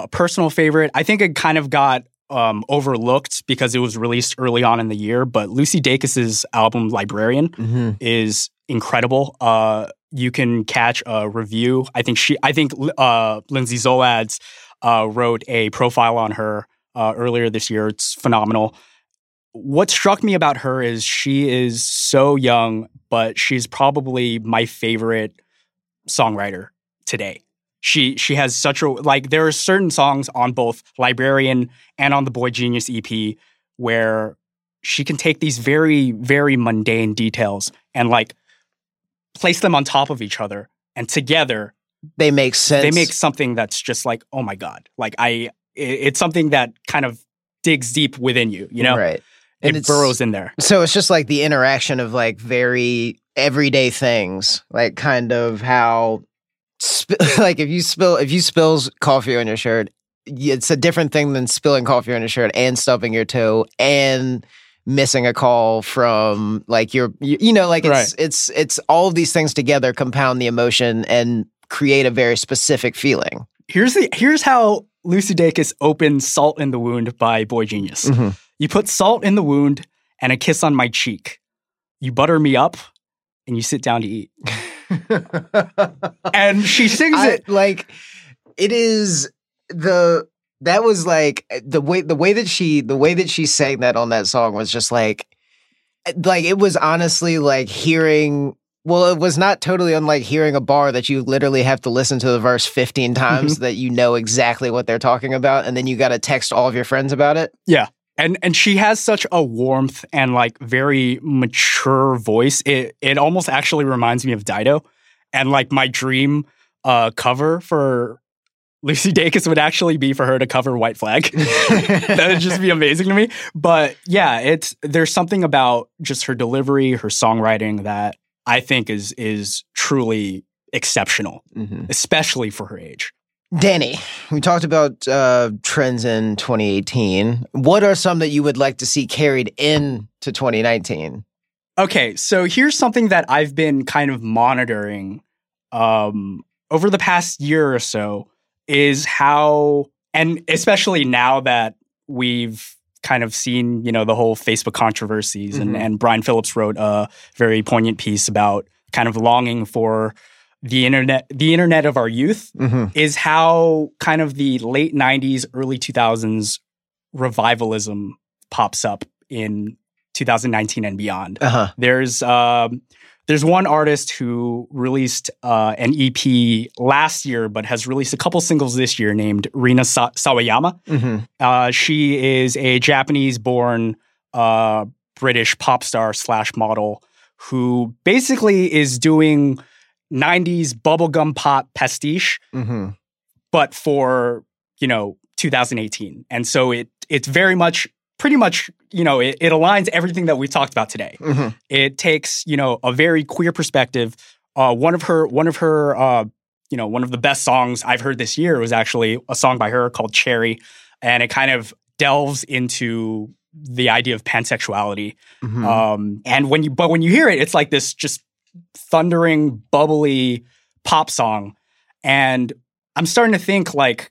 a personal favorite. I think it kind of got um, overlooked because it was released early on in the year, but Lucy Dacus's album Librarian Mm-hmm. is incredible. Uh, you can catch a review. I think she, I think uh, Lindsay Zoladz uh, wrote a profile on her uh, earlier this year. It's phenomenal. What struck me about her is she is so young, but she's probably my favorite songwriter today. She she has such a like there are certain songs on both Librarian and on the Boy Genius EP where she can take these very very mundane details and like place them on top of each other and together They make sense. they make something that's just like oh my god like i it- it's something that kind of digs deep within you you know right. it burrows in there So it's just like the interaction of like very everyday things, like kind of how, sp- [LAUGHS] like if you spill if you spills coffee on your shirt, it's a different thing than spilling coffee on your shirt and stubbing your toe and missing a call from like your you, know like it's Right. it's it's all of these things together compound the emotion and create a very specific feeling. here's the here's how lucy dacus opened salt in the wound by boy genius Mhm. you put salt in the wound and a kiss on my cheek you butter me up and you sit down to eat [LAUGHS] [LAUGHS] and she sings I- it like it is the that was like the way the way that she the way that she sang that on that song was just like like it was honestly like hearing Well, it was not totally unlike hearing a bar that you literally have to listen to the verse 15 times Mm-hmm. that you know exactly what they're talking about, and then you got to text all of your friends about it. Yeah. And and she has such a warmth and like very mature voice. It it almost actually reminds me of Dido. And like my dream uh cover for Lucy Dacus would actually be for her to cover White Flag. [LAUGHS] that would just be amazing to me. But yeah, it's there's something about just her delivery, her songwriting that I think is is truly exceptional, Mhm. especially for her age. Danny, we talked about uh, trends in 2018. What are some that you would like to see carried into 2019? Okay, so here's something that I've been kind of monitoring um, over the past year or so is how, and especially now that we've kind of seen, you know, the whole Facebook controversies, and, Mhm. and Brian Phillips wrote a very poignant piece about kind of longing for the internet, the internet of our youth, Mm-hmm. is how kind of the late 90s, early 2000s revivalism pops up in 2019 and beyond. Uh huh. There's um, there's one artist who released uh, an EP last year, but has released a couple singles this year, named Rina Sa- Sawayama. Mm-hmm. Uh, she is a Japanese-born uh, British pop star slash model who basically is doing 90s bubblegum pop pastiche Mm-hmm. but for you know 2018 and so it it's very much pretty much you know it, it aligns everything that we've talked about today Mm-hmm. it takes you know a very queer perspective uh, one of her one of her uh, you know one of the best songs i've heard this year was actually a song by her called cherry and it kind of delves into the idea of pansexuality Mm-hmm. um, and when you, but when you hear it, it's like this just thundering, bubbly pop song. And I'm starting to think like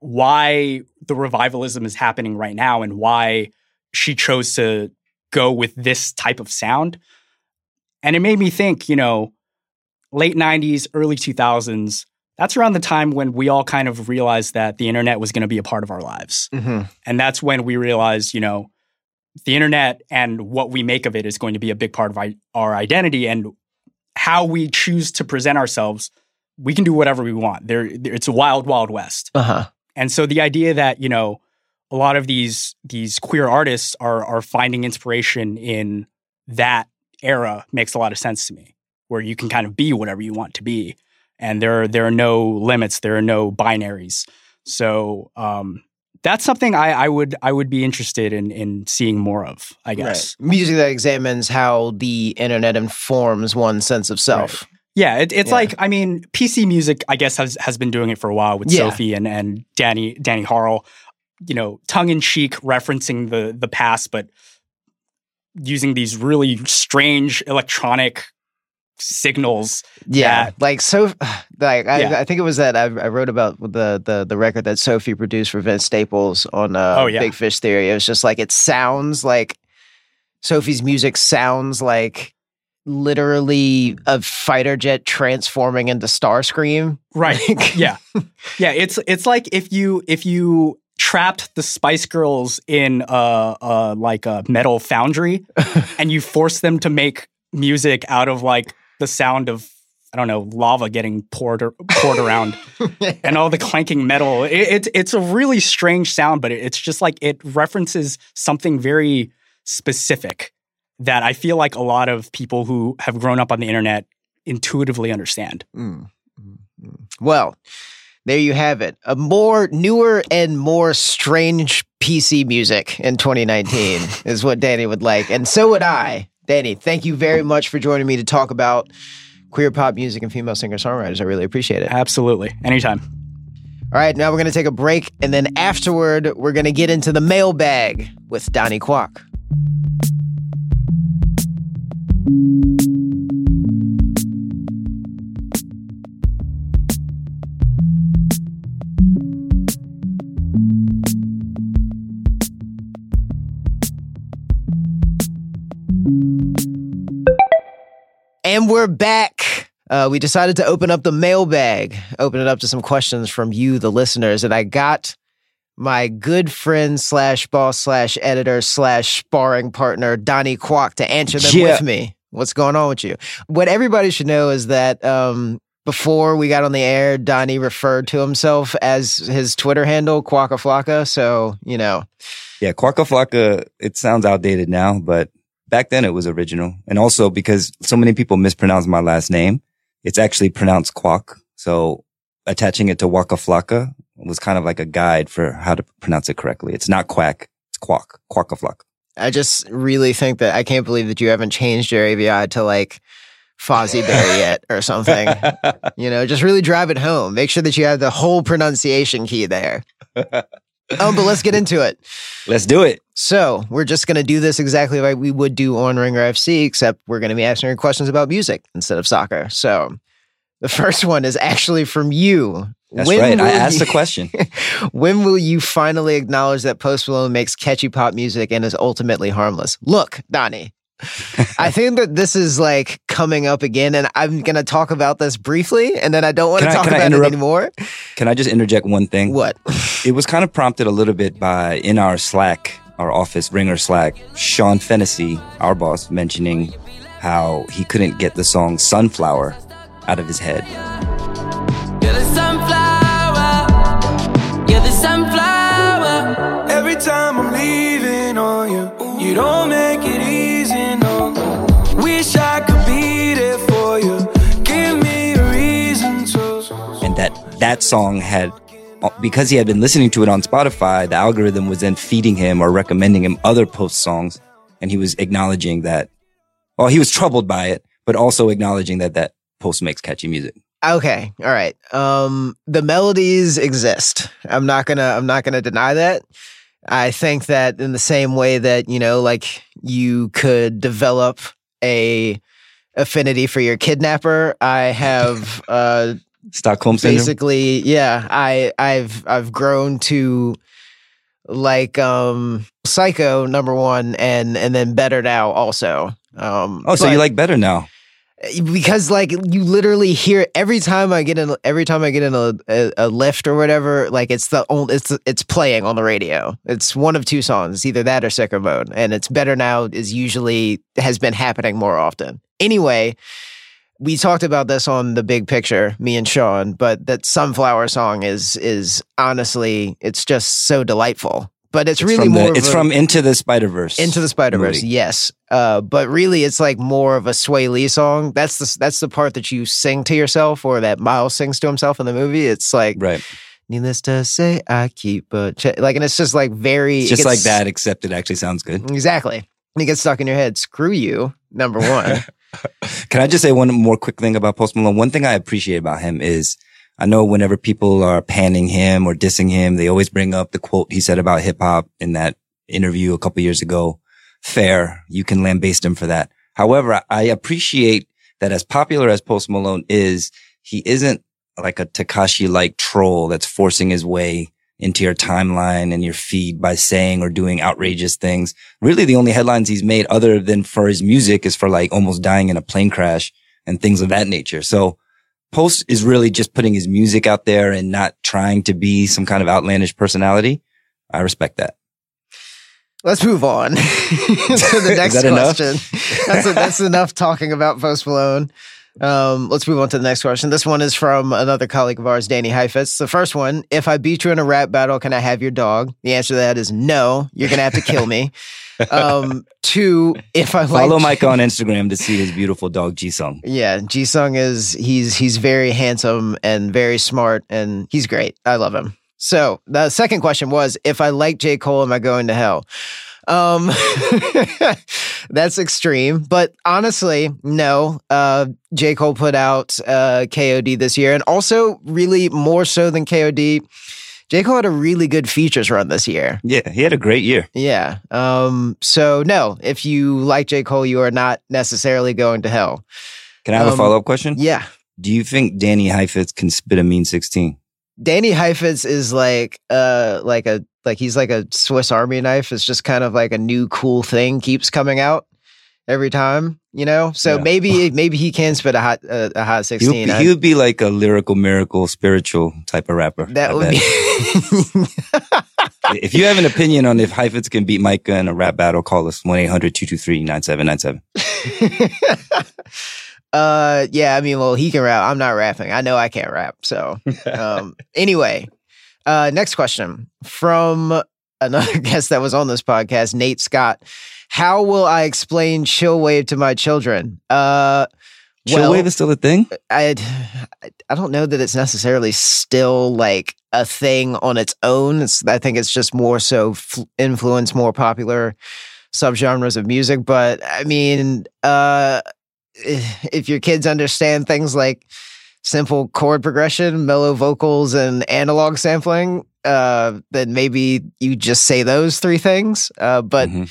why the revivalism is happening right now and why she chose to go with this type of sound. And it made me think, you know, late 90s, early 2000s, that's around the time when we all kind of realized that the internet was going to be a part of our lives. mm-hmm. And that's when we realized, you know, the internet and what we make of it is going to be a big part of our identity and how we choose to present ourselves. We can do whatever we want. There, it's a wild, wild west. Uh huh. And so the idea that you know a lot of these these queer artists are are finding inspiration in that era makes a lot of sense to me. Where you can kind of be whatever you want to be, and there are, there are no limits, there are no binaries. So um, that's something I, I would I would be interested in in seeing more of. I guess. Right. Music that examines how the internet informs one's sense of self. Yeah, it, it's Yeah. like I mean, PC music I guess has has been doing it for a while with Yeah. Sophie and and Danny Danny Harle, you know, tongue in cheek referencing the the past, but using these really strange electronic signals. Yeah, that- like so, [SIGHS] like I, Yeah. I think it was that I, I wrote about the the the record that Sophie produced for Vince Staples on uh, Oh, yeah. Big Fish Theory. It was just like it sounds like Sophie's music sounds like literally a fighter jet transforming into Starscream. Right. [LAUGHS] Yeah. Yeah, it's it's like if you if you trapped the Spice Girls in a, a like a metal foundry [LAUGHS] and you forced them to make music out of like the sound of I don't know lava getting poured or, poured around [LAUGHS] and all the clanking metal. It, it's it's a really strange sound, but it, it's just like it references something very specific that I feel like a lot of people who have grown up on the internet intuitively understand. Mm, mm, mm. Well, there you have it. A more newer and more strange PC music in 2019 [LAUGHS] is what Danny would like. And so would I. Danny, thank you very much for joining me to talk about queer pop music and female singer songwriters. I really appreciate it. Absolutely. Anytime. All right, now we're going to take a break. And then afterward, we're going to get into the mailbag with Donnie Kwak. And we're back. Uh, we decided to open up the mailbag, open it up to some questions from you, the listeners. And I got my good friend slash boss slash editor slash sparring partner, Donnie Kwak, to answer them Yeah. with me. What's going on with you? What everybody should know is that um, before we got on the air, Donnie referred to himself as his Twitter handle, Quaka Flocka. So, you know, Yeah, Quacka Flocka, it sounds outdated now, but back then it was original. And also because so many people mispronounce my last name, it's actually pronounced Quack. So attaching it to Waka Flocka was kind of like a guide for how to pronounce it correctly. It's not quack, it's quack, Quacka Flocka. I just really think that I can't believe that you haven't changed your AVI to like Fozzie Bear [LAUGHS] yet or something. you know, just really drive it home. Make sure that you have the whole pronunciation key there. [LAUGHS] Um, but let's get into it. [LAUGHS] Let's do it. So we're just going to do this exactly like we would do on Ringer FC, except we're going to be asking questions about music instead of soccer. So the first one is actually from you. That's When right. I asked you- the question. [LAUGHS] when will you finally acknowledge that Post Malone makes catchy pop music and is ultimately harmless? Look, Donnie, I think that this is like coming up again, and I'm going to talk about this briefly, and then I don't want to talk about it anymore. Can I just interject one thing? What? It was kind of prompted a little bit by in our Slack, our office ringer Slack, Sean Fennessy, our boss, mentioning how he couldn't get the song Sunflower out of his head. That song had because he had been listening to it on Spotify, the algorithm was then feeding him or recommending him other post songs. And he was acknowledging that, well, he was troubled by it, but also acknowledging that that post makes catchy music. Okay, all right. Um, the melodies exist. I'm not gonna. I'm not gonna deny that. I think that in the same way that you know, like you could develop a affinity for your kidnapper, I have [LAUGHS] uh, Stockholm syndrome. basically yeah i i've i've grown to like um psycho number one and and then better now also um Oh, so you like better now? because like you literally hear every time I get in every time I get in a, a, a lift or whatever like it's the only it's it's playing on the radio it's one of two songs it's either that or sicko mode and it's better now is usually has been happening more often anyway we talked about this on the big picture me and Sean but that sunflower song is is honestly it's just so delightful but it's, It's really more the, of it's from Into the Spider Verse. into the Spider Verse, yes. Uh, but really, it's like more of a Swae Lee song. That's the that's the part that you sing to yourself, or that Miles sings to himself in the movie. It's like, Right. needless to say, I keep a check. Like, and it's just like very It's it just like that, except it actually sounds good. Exactly. And it gets stuck in your head. Screw you. Number one. [LAUGHS] [LAUGHS] Can I just say one more quick thing about Post Malone? One thing I appreciate about him is I know whenever people are panning him or dissing him, they always bring up the quote he said about hip hop in that interview a couple years ago. Fair. You can lambaste him for that. However, I- appreciate that as popular as Post Malone is, he isn't like a Tekashi like troll that's forcing his way into your timeline and your feed by saying or doing outrageous things. Really, the only headlines he's made other than for his music is for like almost dying in a plane crash and things of that nature. So Post is really just putting his music out there and not trying to be some kind of outlandish personality. I respect that. Let's move on [LAUGHS] to the [LAUGHS] next that enough? question. That's that's enough talking about Post Malone. Um, let's move on to the next question. This one is from another colleague of ours, Danny Heifetz. The first one: If I beat you in a rap battle, can I have your dog? The answer to that is no. You're gonna have to kill me. [LAUGHS] Um, two: If I Follow like, Mike on Instagram to see his beautiful dog G Sung. Yeah, Ji Sung is he's he's very handsome and very smart and he's great. I love him. So the second question was if I like J. Cole, am I going to hell? Um [LAUGHS] that's extreme. But honestly, no. Uh J. Cole put out uh KOD this year, and also really more so than KOD. J. Cole had a really good features run this year. Yeah, he had a great year. Yeah. Um, so no, if you like J. Cole, you are not necessarily going to hell. Can I have Um, a follow up question? Yeah. Do you think Danny Heifetz can spit a mean 16? Danny Heifetz is like uh like a like he's like a Swiss Army knife. It's just kind of like a new cool thing keeps coming out every time, you know. So Yeah. maybe [LAUGHS] maybe he can spit a hot uh, a hot He would, sixteen. be, he would be like a lyrical, miracle, spiritual type of rapper. that I would bet. be if you have an [LAUGHS] opinion on if Heifetz can beat Micah in a rap battle, call us 1-800-223-9797. [LAUGHS] uh, yeah, I mean, well, he can rap. I'm not rapping. I know I can't rap. So, [LAUGHS] um, anyway, uh, next question from another [LAUGHS] guest that was on this podcast, Nate Scott. How will I explain chill wave to my children? Uh, Chill well, wave is still a thing? I I don't know that it's necessarily still like a thing on its own. It's, I think it's just more so f- influence more popular subgenres of music. But I mean, uh, [SIGHS] if your kids understand things like simple chord progression, mellow vocals, and analog sampling, uh, then maybe you just say those three things. Uh, but Mhm.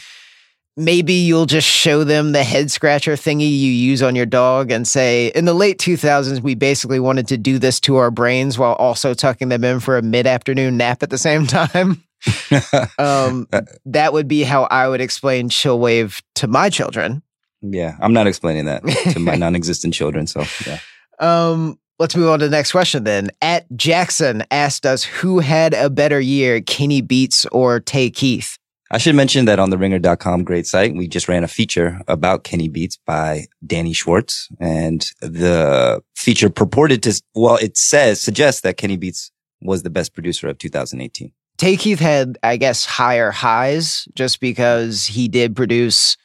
maybe you'll just show them the head scratcher thingy you use on your dog and say, in the late 2000s, we basically wanted to do this to our brains while also tucking them in for a mid afternoon nap at the same [LAUGHS] time. [LAUGHS] um, that would be how I would explain chill wave to my children. Yeah, I'm not explaining that to my [LAUGHS] non-existent children. So yeah. Um, let's move on to the next question then. At Jackson asked us who had a better year, Kenny Beats or Tay Keith? I should mention that on the ringer.com great site, we just ran a feature about Kenny Beats by Danny Schwartz. And the feature purported to, well, it says, suggests that Kenny Beats was the best producer of 2018. Tay Keith had, I guess, higher highs just because he did produce,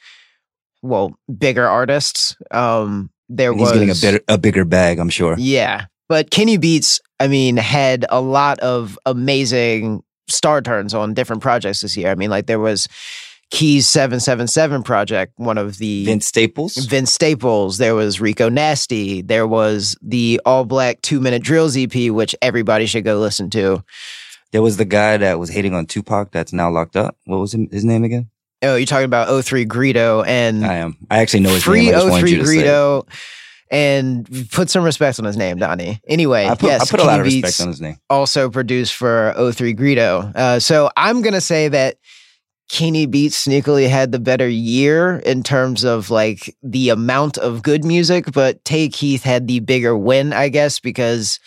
well, bigger artists. Um, there And was getting a better, a bigger bag, I'm sure. Yeah. But Kenny Beats, I mean, had a lot of amazing star turns on different projects this year. I mean, like there was Keys 777 project, one of the Vince Staples. Vince Staples, there was Rico Nasty, there was the all black two minute drills EP, which everybody should go listen to. There was the guy that was hating on Tupac that's now locked up. What was his name again? Oh, you're talking about 03 Greedo and I am. I actually know his free name. I just wanted 03 you to. Greedo. And put some respect on his name, Donnie. Anyway, I put, yes, I put a lot of respect Beats- on his name. also produced for 03 Greedo. Uh, so I'm going to say that Kenny Beats sneakily had the better year in terms of like the amount of good music, but Tay Keith had the bigger win, I guess, because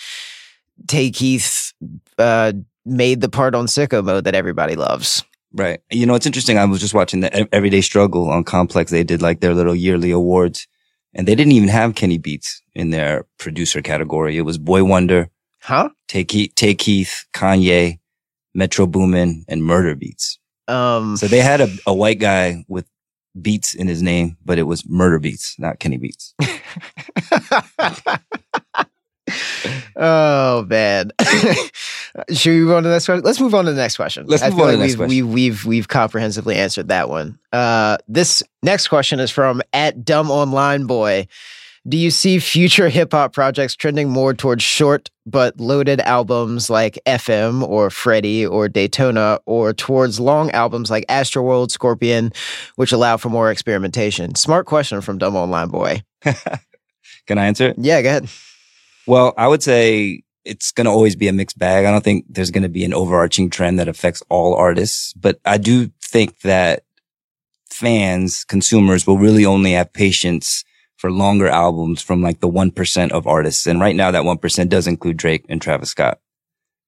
Tay Keith uh, made the part on sicko mode that everybody loves. Right. You know, it's interesting. I was just watching the Everyday Struggle on Complex. They did like their little yearly awards and they didn't even have Kenny Beats in their producer category. It was Boi-1da, Huh? Tay Keith, Tay Keith Kanye, Metro Boomin, and Murder Beats. Um, So they had a, a white guy with beats in his name, but it was Murder Beats, not Kenny Beats. [LAUGHS] [LAUGHS] oh man. [LAUGHS] Should we move on to the next question? Let's move on to the next question. Let's I move feel on to the next we've, We've, we've we've comprehensively answered that one. Uh, this next question is from at Dumb Online Boy. Do you see future hip hop projects trending more towards short but loaded albums like FM or Freddie or Daytona, or towards long albums like Astroworld, Scorpion, which allow for more experimentation? Smart question from Dumb Online Boy. [LAUGHS] Can I answer it? Yeah, go ahead. Well, I would say it's going to always be a mixed bag. I don't think there's going to be an overarching trend that affects all artists, but I do think that fans, consumers will really only have patience for longer albums from like the 1% of artists. And right now that 1% does include Drake and Travis Scott.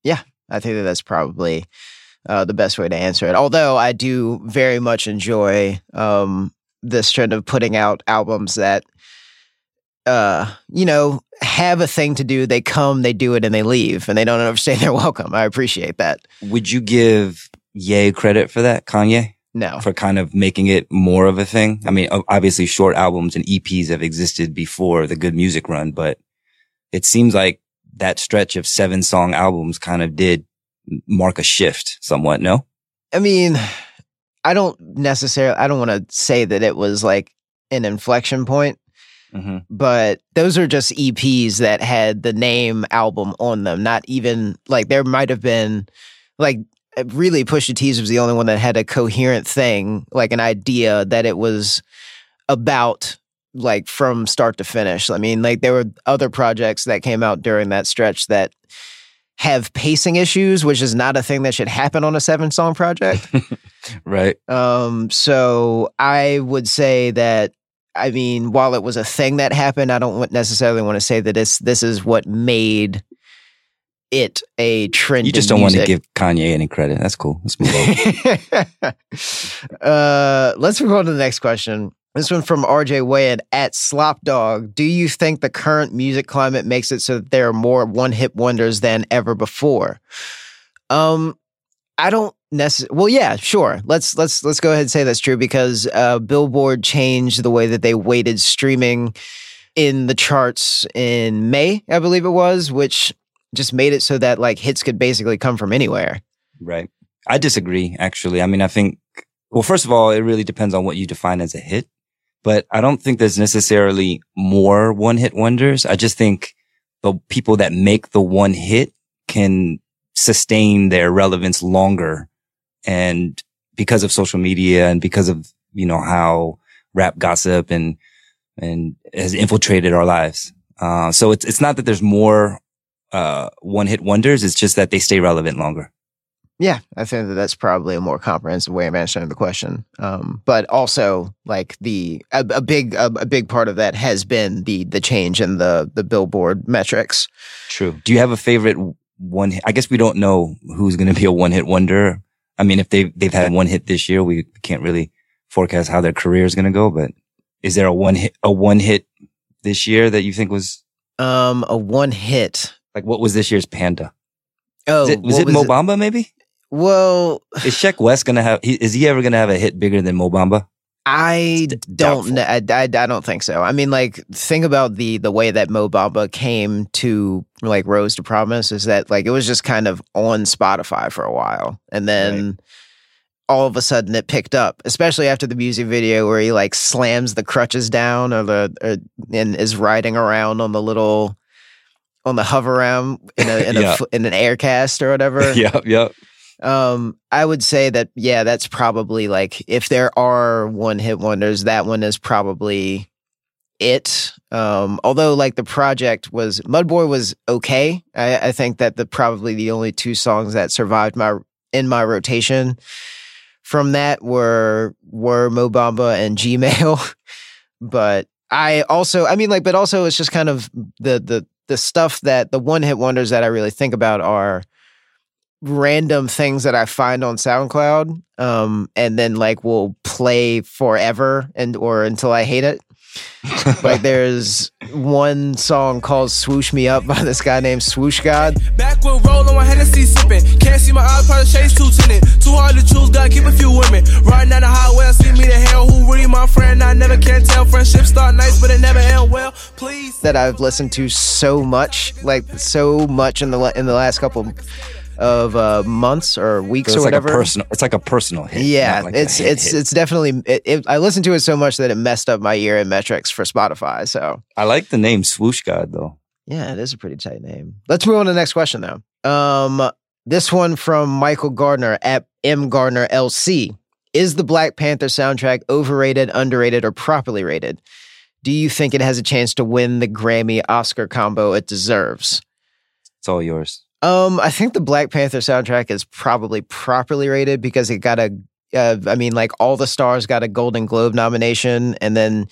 Yeah. I think that that's probably uh, the best way to answer it. Although I do very much enjoy um, this trend of putting out albums that, uh, you know, have a thing to do. They come, they do it, and they leave, and they don't ever say [LAUGHS] they're welcome. I appreciate that. Would you give Ye credit for that, Kanye? No, For kind of making it more of a thing? I mean, obviously short albums and EPs have existed before the good music run, but it seems like that stretch of seven song albums kind of did mark a shift somewhat, no? I mean, I don't necessarily. I don't want to say that it was like an inflection point. Mm-hmm. but those are just EPs that had the name album on them. Not even like there might have been like really Pusha T's was the only one that had a coherent thing, like an idea that it was about like from start to finish. I mean, like there were other projects that came out during that stretch that have pacing issues, which is not a thing that should happen on a seven song project. [LAUGHS] Right. Um, so I would say that I mean, while it was a thing that happened, I don't necessarily want to say that this this is what made it a trend. You just don't want to give Kanye any credit. That's cool. Let's move on. [LAUGHS] uh, let's move on to the next question. This one from RJ Wade at Slop Dog. Do you think the current music climate makes it so that there are more one hit wonders than ever before? Um, I don't Well, yeah, sure. Let's let's let's go ahead and say that's true because uh, Billboard changed the way that they weighted streaming in the charts in May, I believe it was, which just made it so that like hits could basically come from anywhere. Right. I disagree, actually. I mean, I think, well, first of all, it really depends on what you define as a hit, but I don't think there's necessarily more one hit wonders. I just think the people that make the one hit can sustain their relevance longer. And because of social media and because of, you know, how rap gossip and, and has infiltrated our lives. Uh, so it's, it's not that there's more, uh, one hit wonders. It's just that they stay relevant longer. Yeah, I think that that's probably a more comprehensive way of answering the question. Um, but also, like the a, a big a, a big part of that has been the the change in the the Billboard metrics. True. Do you have a favorite one? I guess we don't know who's going to be a one hit wonder. I mean, if they they've had one hit this year, we can't really forecast how their career is going to go. But is there a one hit a one hit this year that you think was Um, a one hit. like what was this year's Panda? Oh, was it, was it Mo Bamba? Maybe Well, is Sheck Wes going to have? Is he ever going to have a hit bigger than Mo Bamba? I don't. doubtful. kn- I, I, I don't think so. I mean, like, think about the the way that Mo Bamba came to like Rose to Promise is that like it was just kind of on Spotify for a while, and then all of a sudden it picked up. Especially after the music video where he like slams the crutches down or the or, and is riding around on the little on the hover around in a in, [LAUGHS] Yeah. a in an air cast or whatever. [LAUGHS] yep, yep. Um, I would say that yeah, that's probably like if there are one hit wonders, that one is probably it. Um, although like the project was Mudboy was okay. I, I think that the probably the only two songs that survived my in my rotation from that were were Mo Bamba and Gmail. [LAUGHS] but I also I mean like but also it's just kind of the the the stuff that the one hit wonders that I really think about are random things that I find on SoundCloud, um, and then like will play forever and or until I hate it. like [LAUGHS] there's one song called "Swoosh Me Up" by this guy named Swoosh God. Back with roll on my Hennessy sipping. Can't see my eyes, probably chase two tinted. Too hard to choose, gotta keep a few women. Riding down the highway, I see me the hell. Who really my friend? I never can tell. Friendship start nice, but it never end well. Please. that I've listened to so much, like so much in the in the last couple of uh, months or weeks So it's or like whatever. a personal. It's like a personal hit. yeah, like it's hit it's hit. it's definitely. It, it, I listened to it so much that it messed up my year in metrics for Spotify. So I like the name Swoosh God though. yeah, it is a pretty tight name. Let's move on to the next question though. Um, this one from Michael Gardner at M Gardner LC. Is the Black Panther soundtrack overrated, underrated, or properly rated? Do you think it has a chance to win the Grammy Oscar combo it deserves? It's all yours. Um, I think the Black Panther soundtrack is probably properly rated because it got a, uh, I mean, like all the stars got a Golden Globe nomination, and then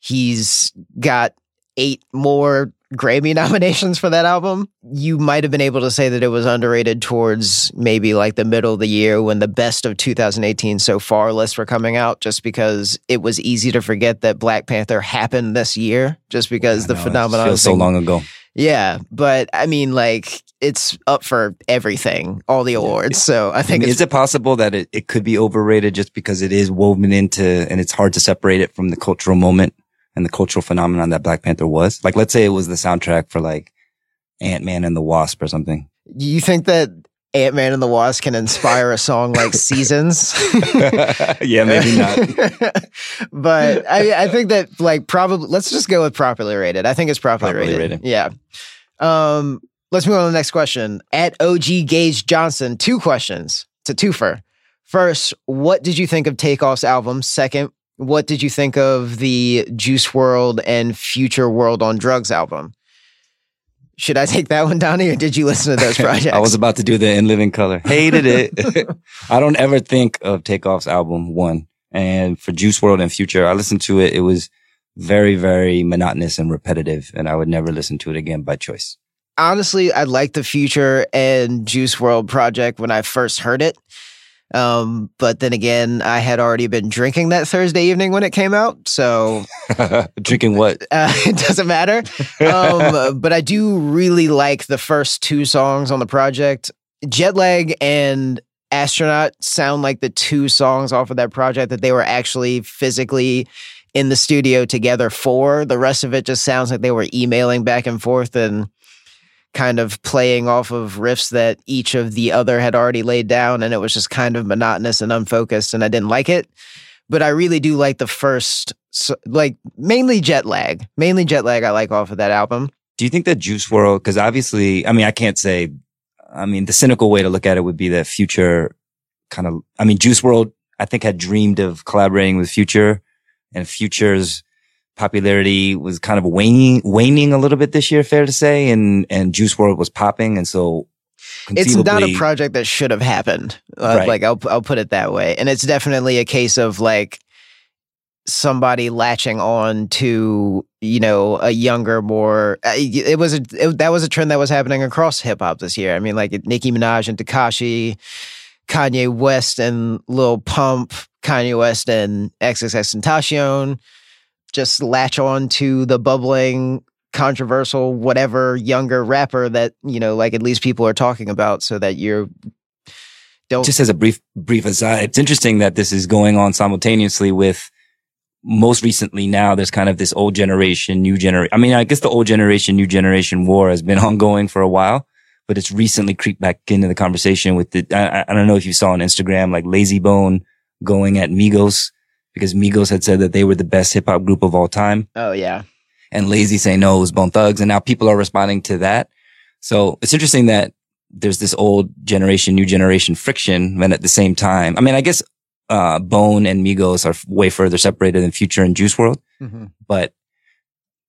he's got eight more Grammy [LAUGHS] nominations for that album. You might have been able to say that it was underrated towards maybe like the middle of the year when the best of 2018 so far lists were coming out, just because it was easy to forget that Black Panther happened this year, just because the I know, it phenomenon feels so long ago. Yeah, but I mean, like it's up for everything, all the awards. So I I think mean, it's is it possible that it, it could be overrated just because it is woven into and it's hard to separate it from the cultural moment and the cultural phenomenon that Black Panther was? Like, let's say it was the soundtrack for like Ant Man and the Wasp or something. you think that Ant Man and the Wasp can inspire a song like [LAUGHS] Seasons? yeah, maybe not. [LAUGHS] but I, I think that like probably let's just go with properly rated. I think it's properly, Properly rated. rated. Yeah. Um, let's move on to the next question. At OG Gage Johnson, two questions to twofer. First, what did you think of Takeoff's album? Second, what did you think of the Juice WRLD and Future WRLD on Drugs album? Should I take that one, Donnie, or did you listen to those [LAUGHS] projects? I was about to do the In Living Color. Hated it. [LAUGHS] [LAUGHS] I don't ever think of Takeoff's album one. And for Juice WRLD and Future, I listened to it. It was very, very monotonous and repetitive, and I would never listen to it again by choice. honestly, I liked the Future and Juice WRLD project when I first heard it. Um, but then again, I had already been drinking that Thursday evening when it came out, so [LAUGHS] Drinking what? [LAUGHS] uh, it doesn't matter. Um, [LAUGHS] but I do really like the first two songs on the project. Jetlag and Astronaut sound like the two songs off of that project that they were actually physically in the studio together for. The rest of it just sounds like they were emailing back and forth and kind of playing off of riffs that each of the other had already laid down. And it was just kind of monotonous and unfocused, and I didn't like it. But I really do like the first, like mainly jet lag, mainly jet lag. I like off of that album. Do you think that Juice WRLD, because obviously, I mean, I can't say, I mean, the cynical way to look at it would be that Future kind of, I mean, Juice WRLD, I think had dreamed of collaborating with Future and Future's popularity was kind of waning, waning a little bit this year, fair to say. And, and Juice WRLD was popping. And so It's not a project that should have happened. Uh, Right. Like I'll I'll put it that way. And it's definitely a case of like somebody latching on to you know a younger more uh, it was a it, that was a trend that was happening across hip hop this year i mean like nicki minaj and Tekashi kanye west and lil pump kanye west and xxx tentacion just latch on to the bubbling controversial whatever younger rapper that you know like at least people are talking about so that you're don't just as a brief brief aside, it's interesting that this is going on simultaneously with most recently now there's kind of this old generation, new generation. I mean, I guess the old generation, new generation war has been [LAUGHS] ongoing for a while, but it's recently creeped back into the conversation with the, I, I- I don't know if you saw on Instagram, like Layzie Bone going at Migos because Migos had said that they were the best hip hop group of all time oh yeah and Layzie saying no, it was Bone Thugs. And now people are responding to that. So it's interesting that there's this old generation, new generation friction. And at the same time, I mean, I guess, uh, Bone and Migos are way further separated than Future and Juice WRLD. Mhm. But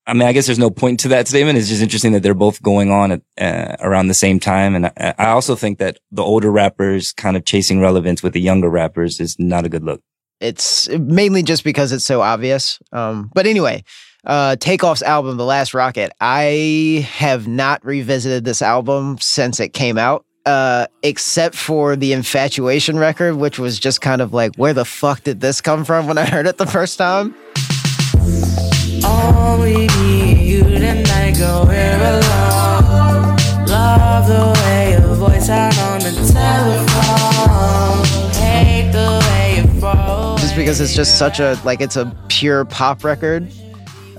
I mean, I guess there's no point to that statement. It's just interesting that they're both going on at, uh, around the same time. And I, I also think that the older rappers kind of chasing relevance with the younger rappers is not a good look. It's mainly just because it's so obvious. Um, but anyway, uh, Takeoff's album, The Last Rocket, I have not revisited this album since it came out, uh, except for the Infatuation record, which was just kind of like, where the fuck did this come from when I heard it the first time? Only me and you tonight go here alone. Love the way your voice out on the telephone. Just because it's just such a, like, it's a pure pop record.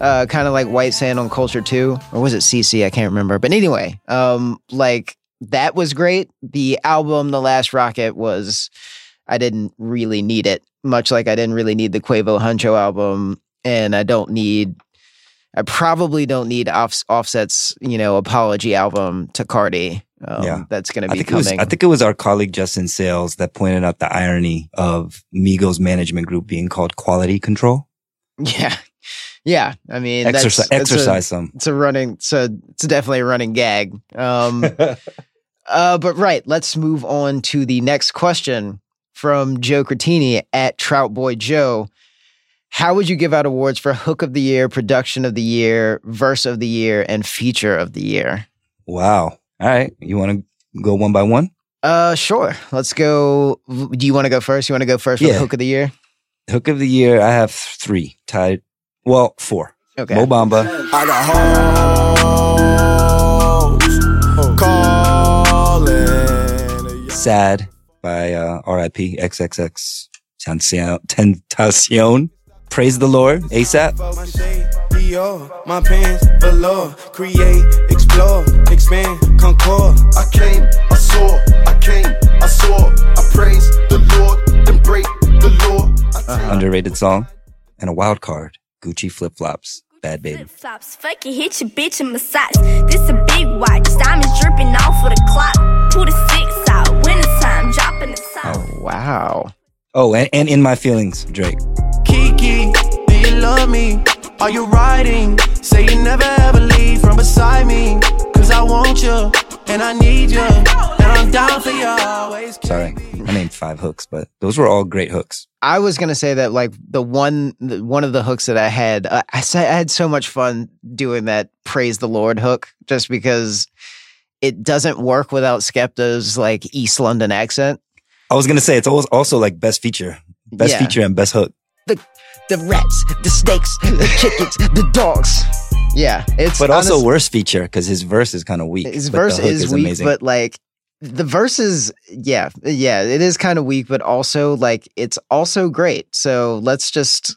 Uh, kind of like White Sand on Culture 2, or was it CC? I can't remember. But anyway, um, like that was great. The album, The Last Rocket, was I didn't really need it, much like I didn't really need the Quavo Huncho album, and I don't need. I probably don't need off, Offset's, you know, apology album to Cardi. Um, Yeah. that's going to I be think, it was, coming. I think it was our colleague Justin Sayles that pointed out the irony of Migos management group being called quality control. [LAUGHS] yeah, yeah. I mean, that's- Exercise, it's a- some. it's a running so it's definitely a running gag um [LAUGHS] uh but right let's move on to the next question from joe Cretini at trout boy joe how would you give out awards for hook of the year production of the year verse of the year and feature of the year Wow. All right. You want to go one by one? uh sure let's go do you want to go first you want to go first for Yeah. the hook of the year Hook of the year, I have three tied. Well, four. okay Mo Bamba, I got hoes calling. Sad by uh, RIP XXX Tentacion- Tentacion. Praise the Lord, ASAP. My shade, Dior, my pants, velour, create, explore, expand, concord. I came, I saw, I came, I saw, I praise the Lord, then break the law. I uh-huh. Underrated song. And a wild card, Gucci Flip Flops, Bhad Bhabie. Flip flops, fuck it, hit your bitch in my socks. This a big watch, diamonds dripping off of the clock. Put a six out, wintertime, dropping the top. oh wow Oh, and, and In My Feelings, Drake. Kiki, do you love me? Are you riding? Say you never ever leave from beside me. Cause I want you, and I need you, and I'm down for you always. Sorry. I named five hooks, but those were all great hooks. I was gonna say that like the one the, one of the hooks that I had, uh, I sa- I had so much fun doing that praise the Lord hook, just because it doesn't work without Skepta's like East London accent. I was gonna say it's always also like best feature, best Yeah. feature and best hook. The the rats, the snakes, the chickens, the dogs. Yeah, it's But also honest- worst feature because his verse is kind of weak. his but the verse hook is, weak, amazing. but like the verses, yeah, yeah, it is kind of weak, but also like it's also great. So let's just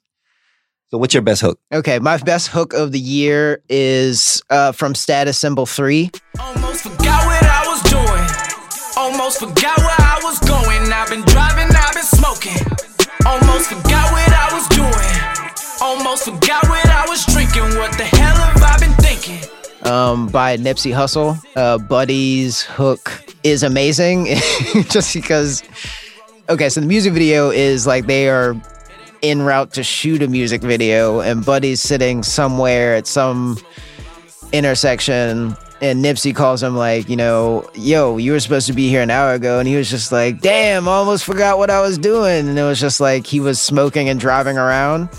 so what's your best hook? okay. My best hook of the year is uh, from Status Symbol Three. Almost forgot what I was doing. Almost forgot where I was going. I've been driving, I've been smoking. Almost forgot what I was doing. Almost forgot what I was drinking. What the hell have I been thinking? um, by Nipsey Hussle. Uh, Buddy's hook is amazing [LAUGHS] just because. Okay, so the music video is like they are en route to shoot a music video, and Buddy's sitting somewhere at some intersection. And Nipsey calls him like, you know, yo, you were supposed to be here an hour ago, and he was just like, damn, I almost forgot what I was doing, and it was just like he was smoking and driving around,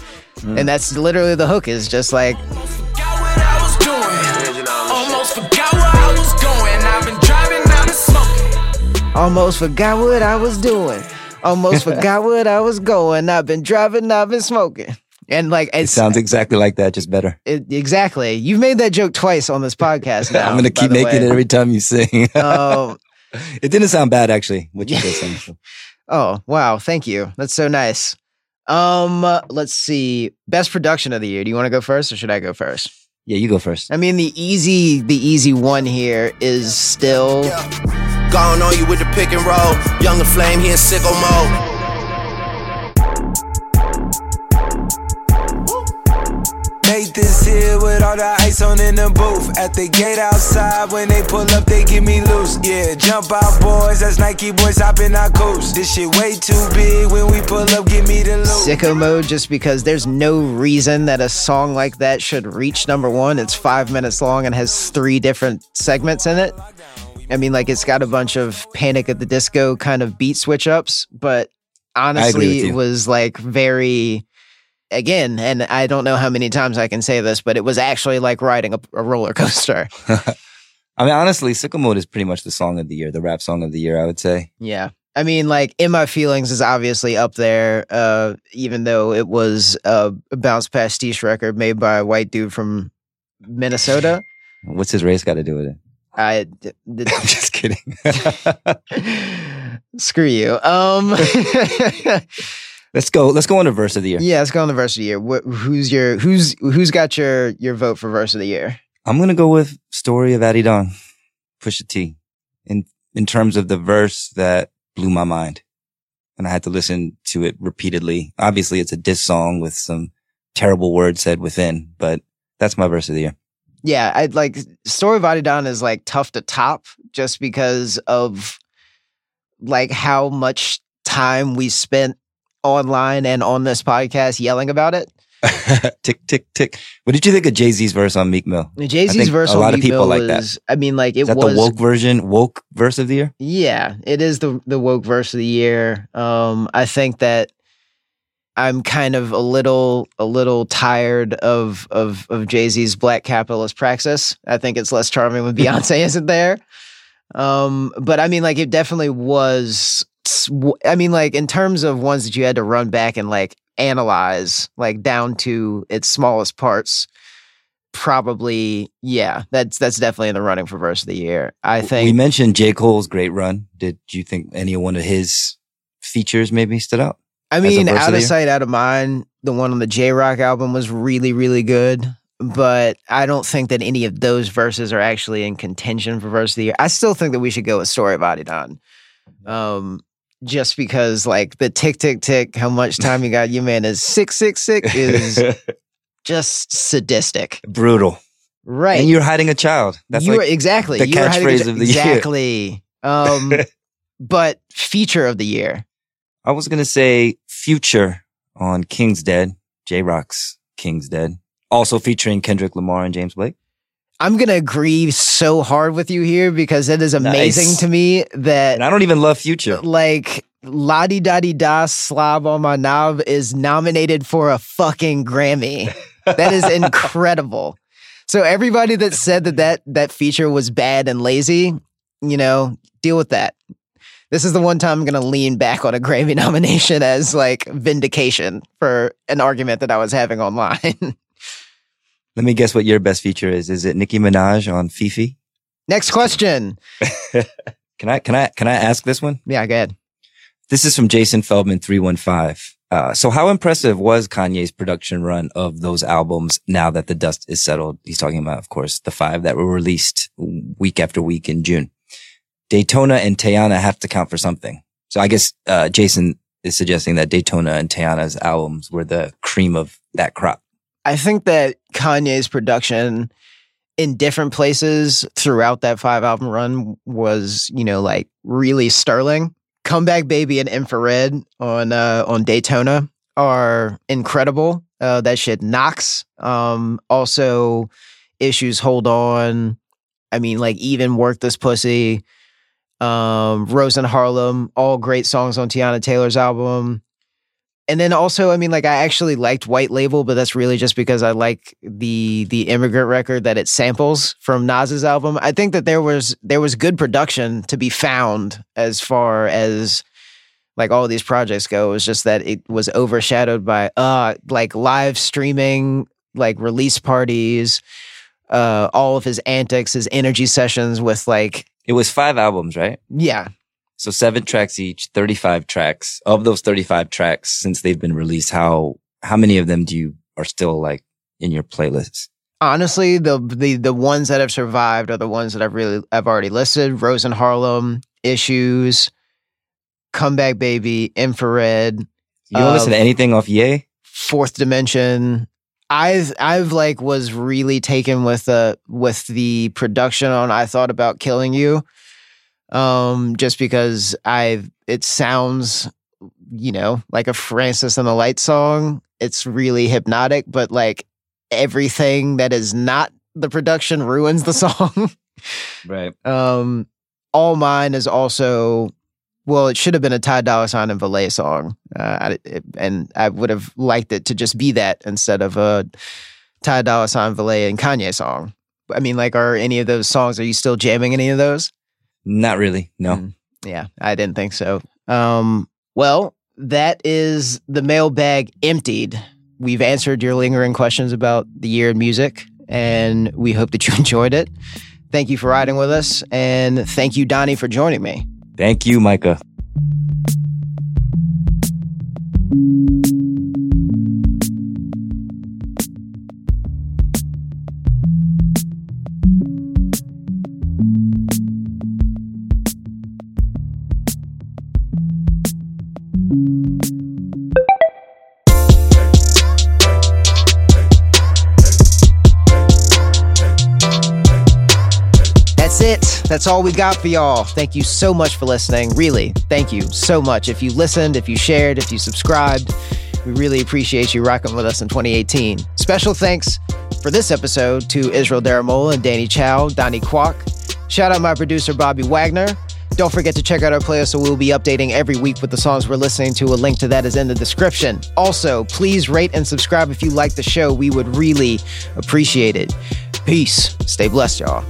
mm. and that's literally the hook is just like Almost Forgot what I was doing. Almost forgot where I was going. I've been driving, I've been smoking. Almost forgot what I was doing. Almost [LAUGHS] forgot what I was going. I've been driving, I've been smoking. And like It sounds exactly like that, just better. it, exactly. You've made that joke twice on this podcast [LAUGHS] now. I'm gonna keep making way. it every time you sing. [LAUGHS] Oh, it didn't sound bad actually. What you just [LAUGHS] saying. oh, wow. Thank you. That's so nice. Um, uh, let's see. Best production of the year. Do you want to go first or should I go first? Yeah, you go first. I mean, the easy, the easy one here is still Gone on you with the pick and roll. Younger flame, he in sicko mode. This here with all the ice on in the booth. At the gate outside, when they pull up, they give me loose. Yeah, jump out, boys. That's Nike boys hopping our coast. This shit way too big. When we pull up, give me the loot. sicko mode just because there's no reason that a song like that should reach number one. It's five minutes long and has three different segments in it. I mean, like it's got a bunch of Panic at the Disco kind of beat switch ups, but honestly, it was was like very, again, and I don't know how many times I can say this, but it was actually like riding a, a roller coaster. [LAUGHS] I mean, honestly, Sicko Mode is pretty much the song of the year, the rap song of the year, I would say. Yeah. I mean, like, In My Feelings is obviously up there, uh, even though it was a bounce pastiche record made by a white dude from Minnesota. [LAUGHS] What's his race got to do with it? I [LAUGHS] d- d- I'm just kidding. screw you. Um, let's go. Let's go on to verse of the year. yeah, let's go on the verse of the year. Wh- who's your who's who's got your your vote for verse of the year? I'm gonna go with "Story of Adidon," Pusha T. In in terms of the verse that blew my mind, and I had to listen to it repeatedly. Obviously, it's a diss song with some terrible words said within, but that's my verse of the year. Yeah, I'd like Story of Adidon is like tough to top just because of like how much time we spent online and on this podcast yelling about it. [LAUGHS] tick tick tick. What did you think of Jay Z's verse on Meek Mill? Jay Z's verse a on lot of Meek people Mill like that i mean, like it Is that was the woke version, woke verse of the year? Yeah, it is the the woke verse of the year. Um, I think that I'm kind of a little a little tired of of of Jay Z's black capitalist praxis. I think it's less charming when [LAUGHS] Beyonce isn't there. Um, but I mean, like it definitely was. I mean, like in terms of ones that you had to run back and like analyze, like down to its smallest parts. Probably, yeah. That's that's definitely in the running for verse of the year. I think we mentioned J. Cole's great run. Did you think any one of his features maybe stood out? I mean, verse of out of sight, out of mind. The one on the Jay Rock album was really, really good, but I don't think that any of those verses are actually in contention for verse of the year. I still think that we should go with Story of Adidon. Um, just because like the tick tick tick, how much time you got, you man is six six six is [LAUGHS] just sadistic, brutal. right? And you're hiding a child. That's you like exactly the catchphrase of the year. exactly. Um, [LAUGHS] but feature of the year. I was gonna say Future on King's Dead, Jay Rock's King's Dead, also featuring Kendrick Lamar and James Blake. I'm gonna agree so hard with you here because it is amazing Nice. to me that And I don't even love Future. like La Di Da Slob on My Knob is nominated for a fucking Grammy. That is [LAUGHS] incredible. So everybody that said that, that that feature was bad and lazy, you know, deal with that. This is the one time I'm going to lean back on a Grammy [LAUGHS] nomination as like vindication for an argument that I was having online. [LAUGHS] Let me guess what your best feature is. Is it Nicki Minaj on FEFE? Next question. [LAUGHS] Can I can I can I ask this one? Yeah, go ahead. This is from Jason Feldman three one five. Uh, so how impressive was Kanye's production run of those albums now that the dust is settled? He's talking about, of course, the five that were released week after week in June. Daytona and Teyana have to count for something. So I guess, uh, Jason is suggesting that Daytona and Teyana's albums were the cream of that crop. I think that Kanye's production in different places throughout that five album run was, you know, like really sterling. Comeback Baby and Infrared on uh, on Daytona are incredible. Uh, that shit knocks. Um, also, issues hold on. I mean, like even work this pussy. Um, Rose in Harlem, all great songs on Teyana Taylor's album. And then also, I mean, like I actually liked White Label, but that's really just because I like the the immigrant record that it samples from Nas's album. I think that there was there was good production to be found as far as like all these projects go. It was just that it was overshadowed by uh like live streaming, like release parties, uh all of his antics, his energy sessions with like It was five albums, right? yeah, So seven tracks each, 35 tracks. Of those 35 tracks, since they've been released, how, how many of them do you are still like in your playlist? honestly the the the ones that have survived are the ones that I've really I've already listed. Rose in Harlem, Issues, Comeback Baby, Infrared, You don't listen to Uh, anything off Ye? Fourth Dimension. I've I've like was really taken with the with the production on I thought about killing you. Um just because I've it sounds you know like a Francis and the Light song. It's really hypnotic, but like everything that is not the production ruins the [LAUGHS] song. Right. Um, All Mine is also, well, it should have been a Ty Dolla Sign and Valee song. Uh, I- it- and I would have liked it to just be that instead of a Ty Dolla Sign, Valee, and Kanye song. I mean, like, are any of those songs, are you still jamming any of those? Not really. No. Mm. Yeah, I didn't think so. Um, well, that is the mailbag emptied. We've answered your lingering questions about the year in music, and we hope that you [LAUGHS] enjoyed it. Thank you for riding with us, and thank you, Donnie, for joining me. Thank you, Micah. That's all we got for y'all. Thank you so much for listening. Really, thank you so much. If you listened, if you shared, if you subscribed, we really appreciate you rocking with us in 2018. Special thanks for this episode to Israel Daramola and Danny Chau, Donnie Kwak. Shout out my producer, Bobby Wagner. Don't forget to check out our playlist, so we'll be updating every week with the songs we're listening to. A link to that is in the description. Also, please rate and subscribe if you like the show. We would really appreciate it. Peace. Stay blessed, y'all.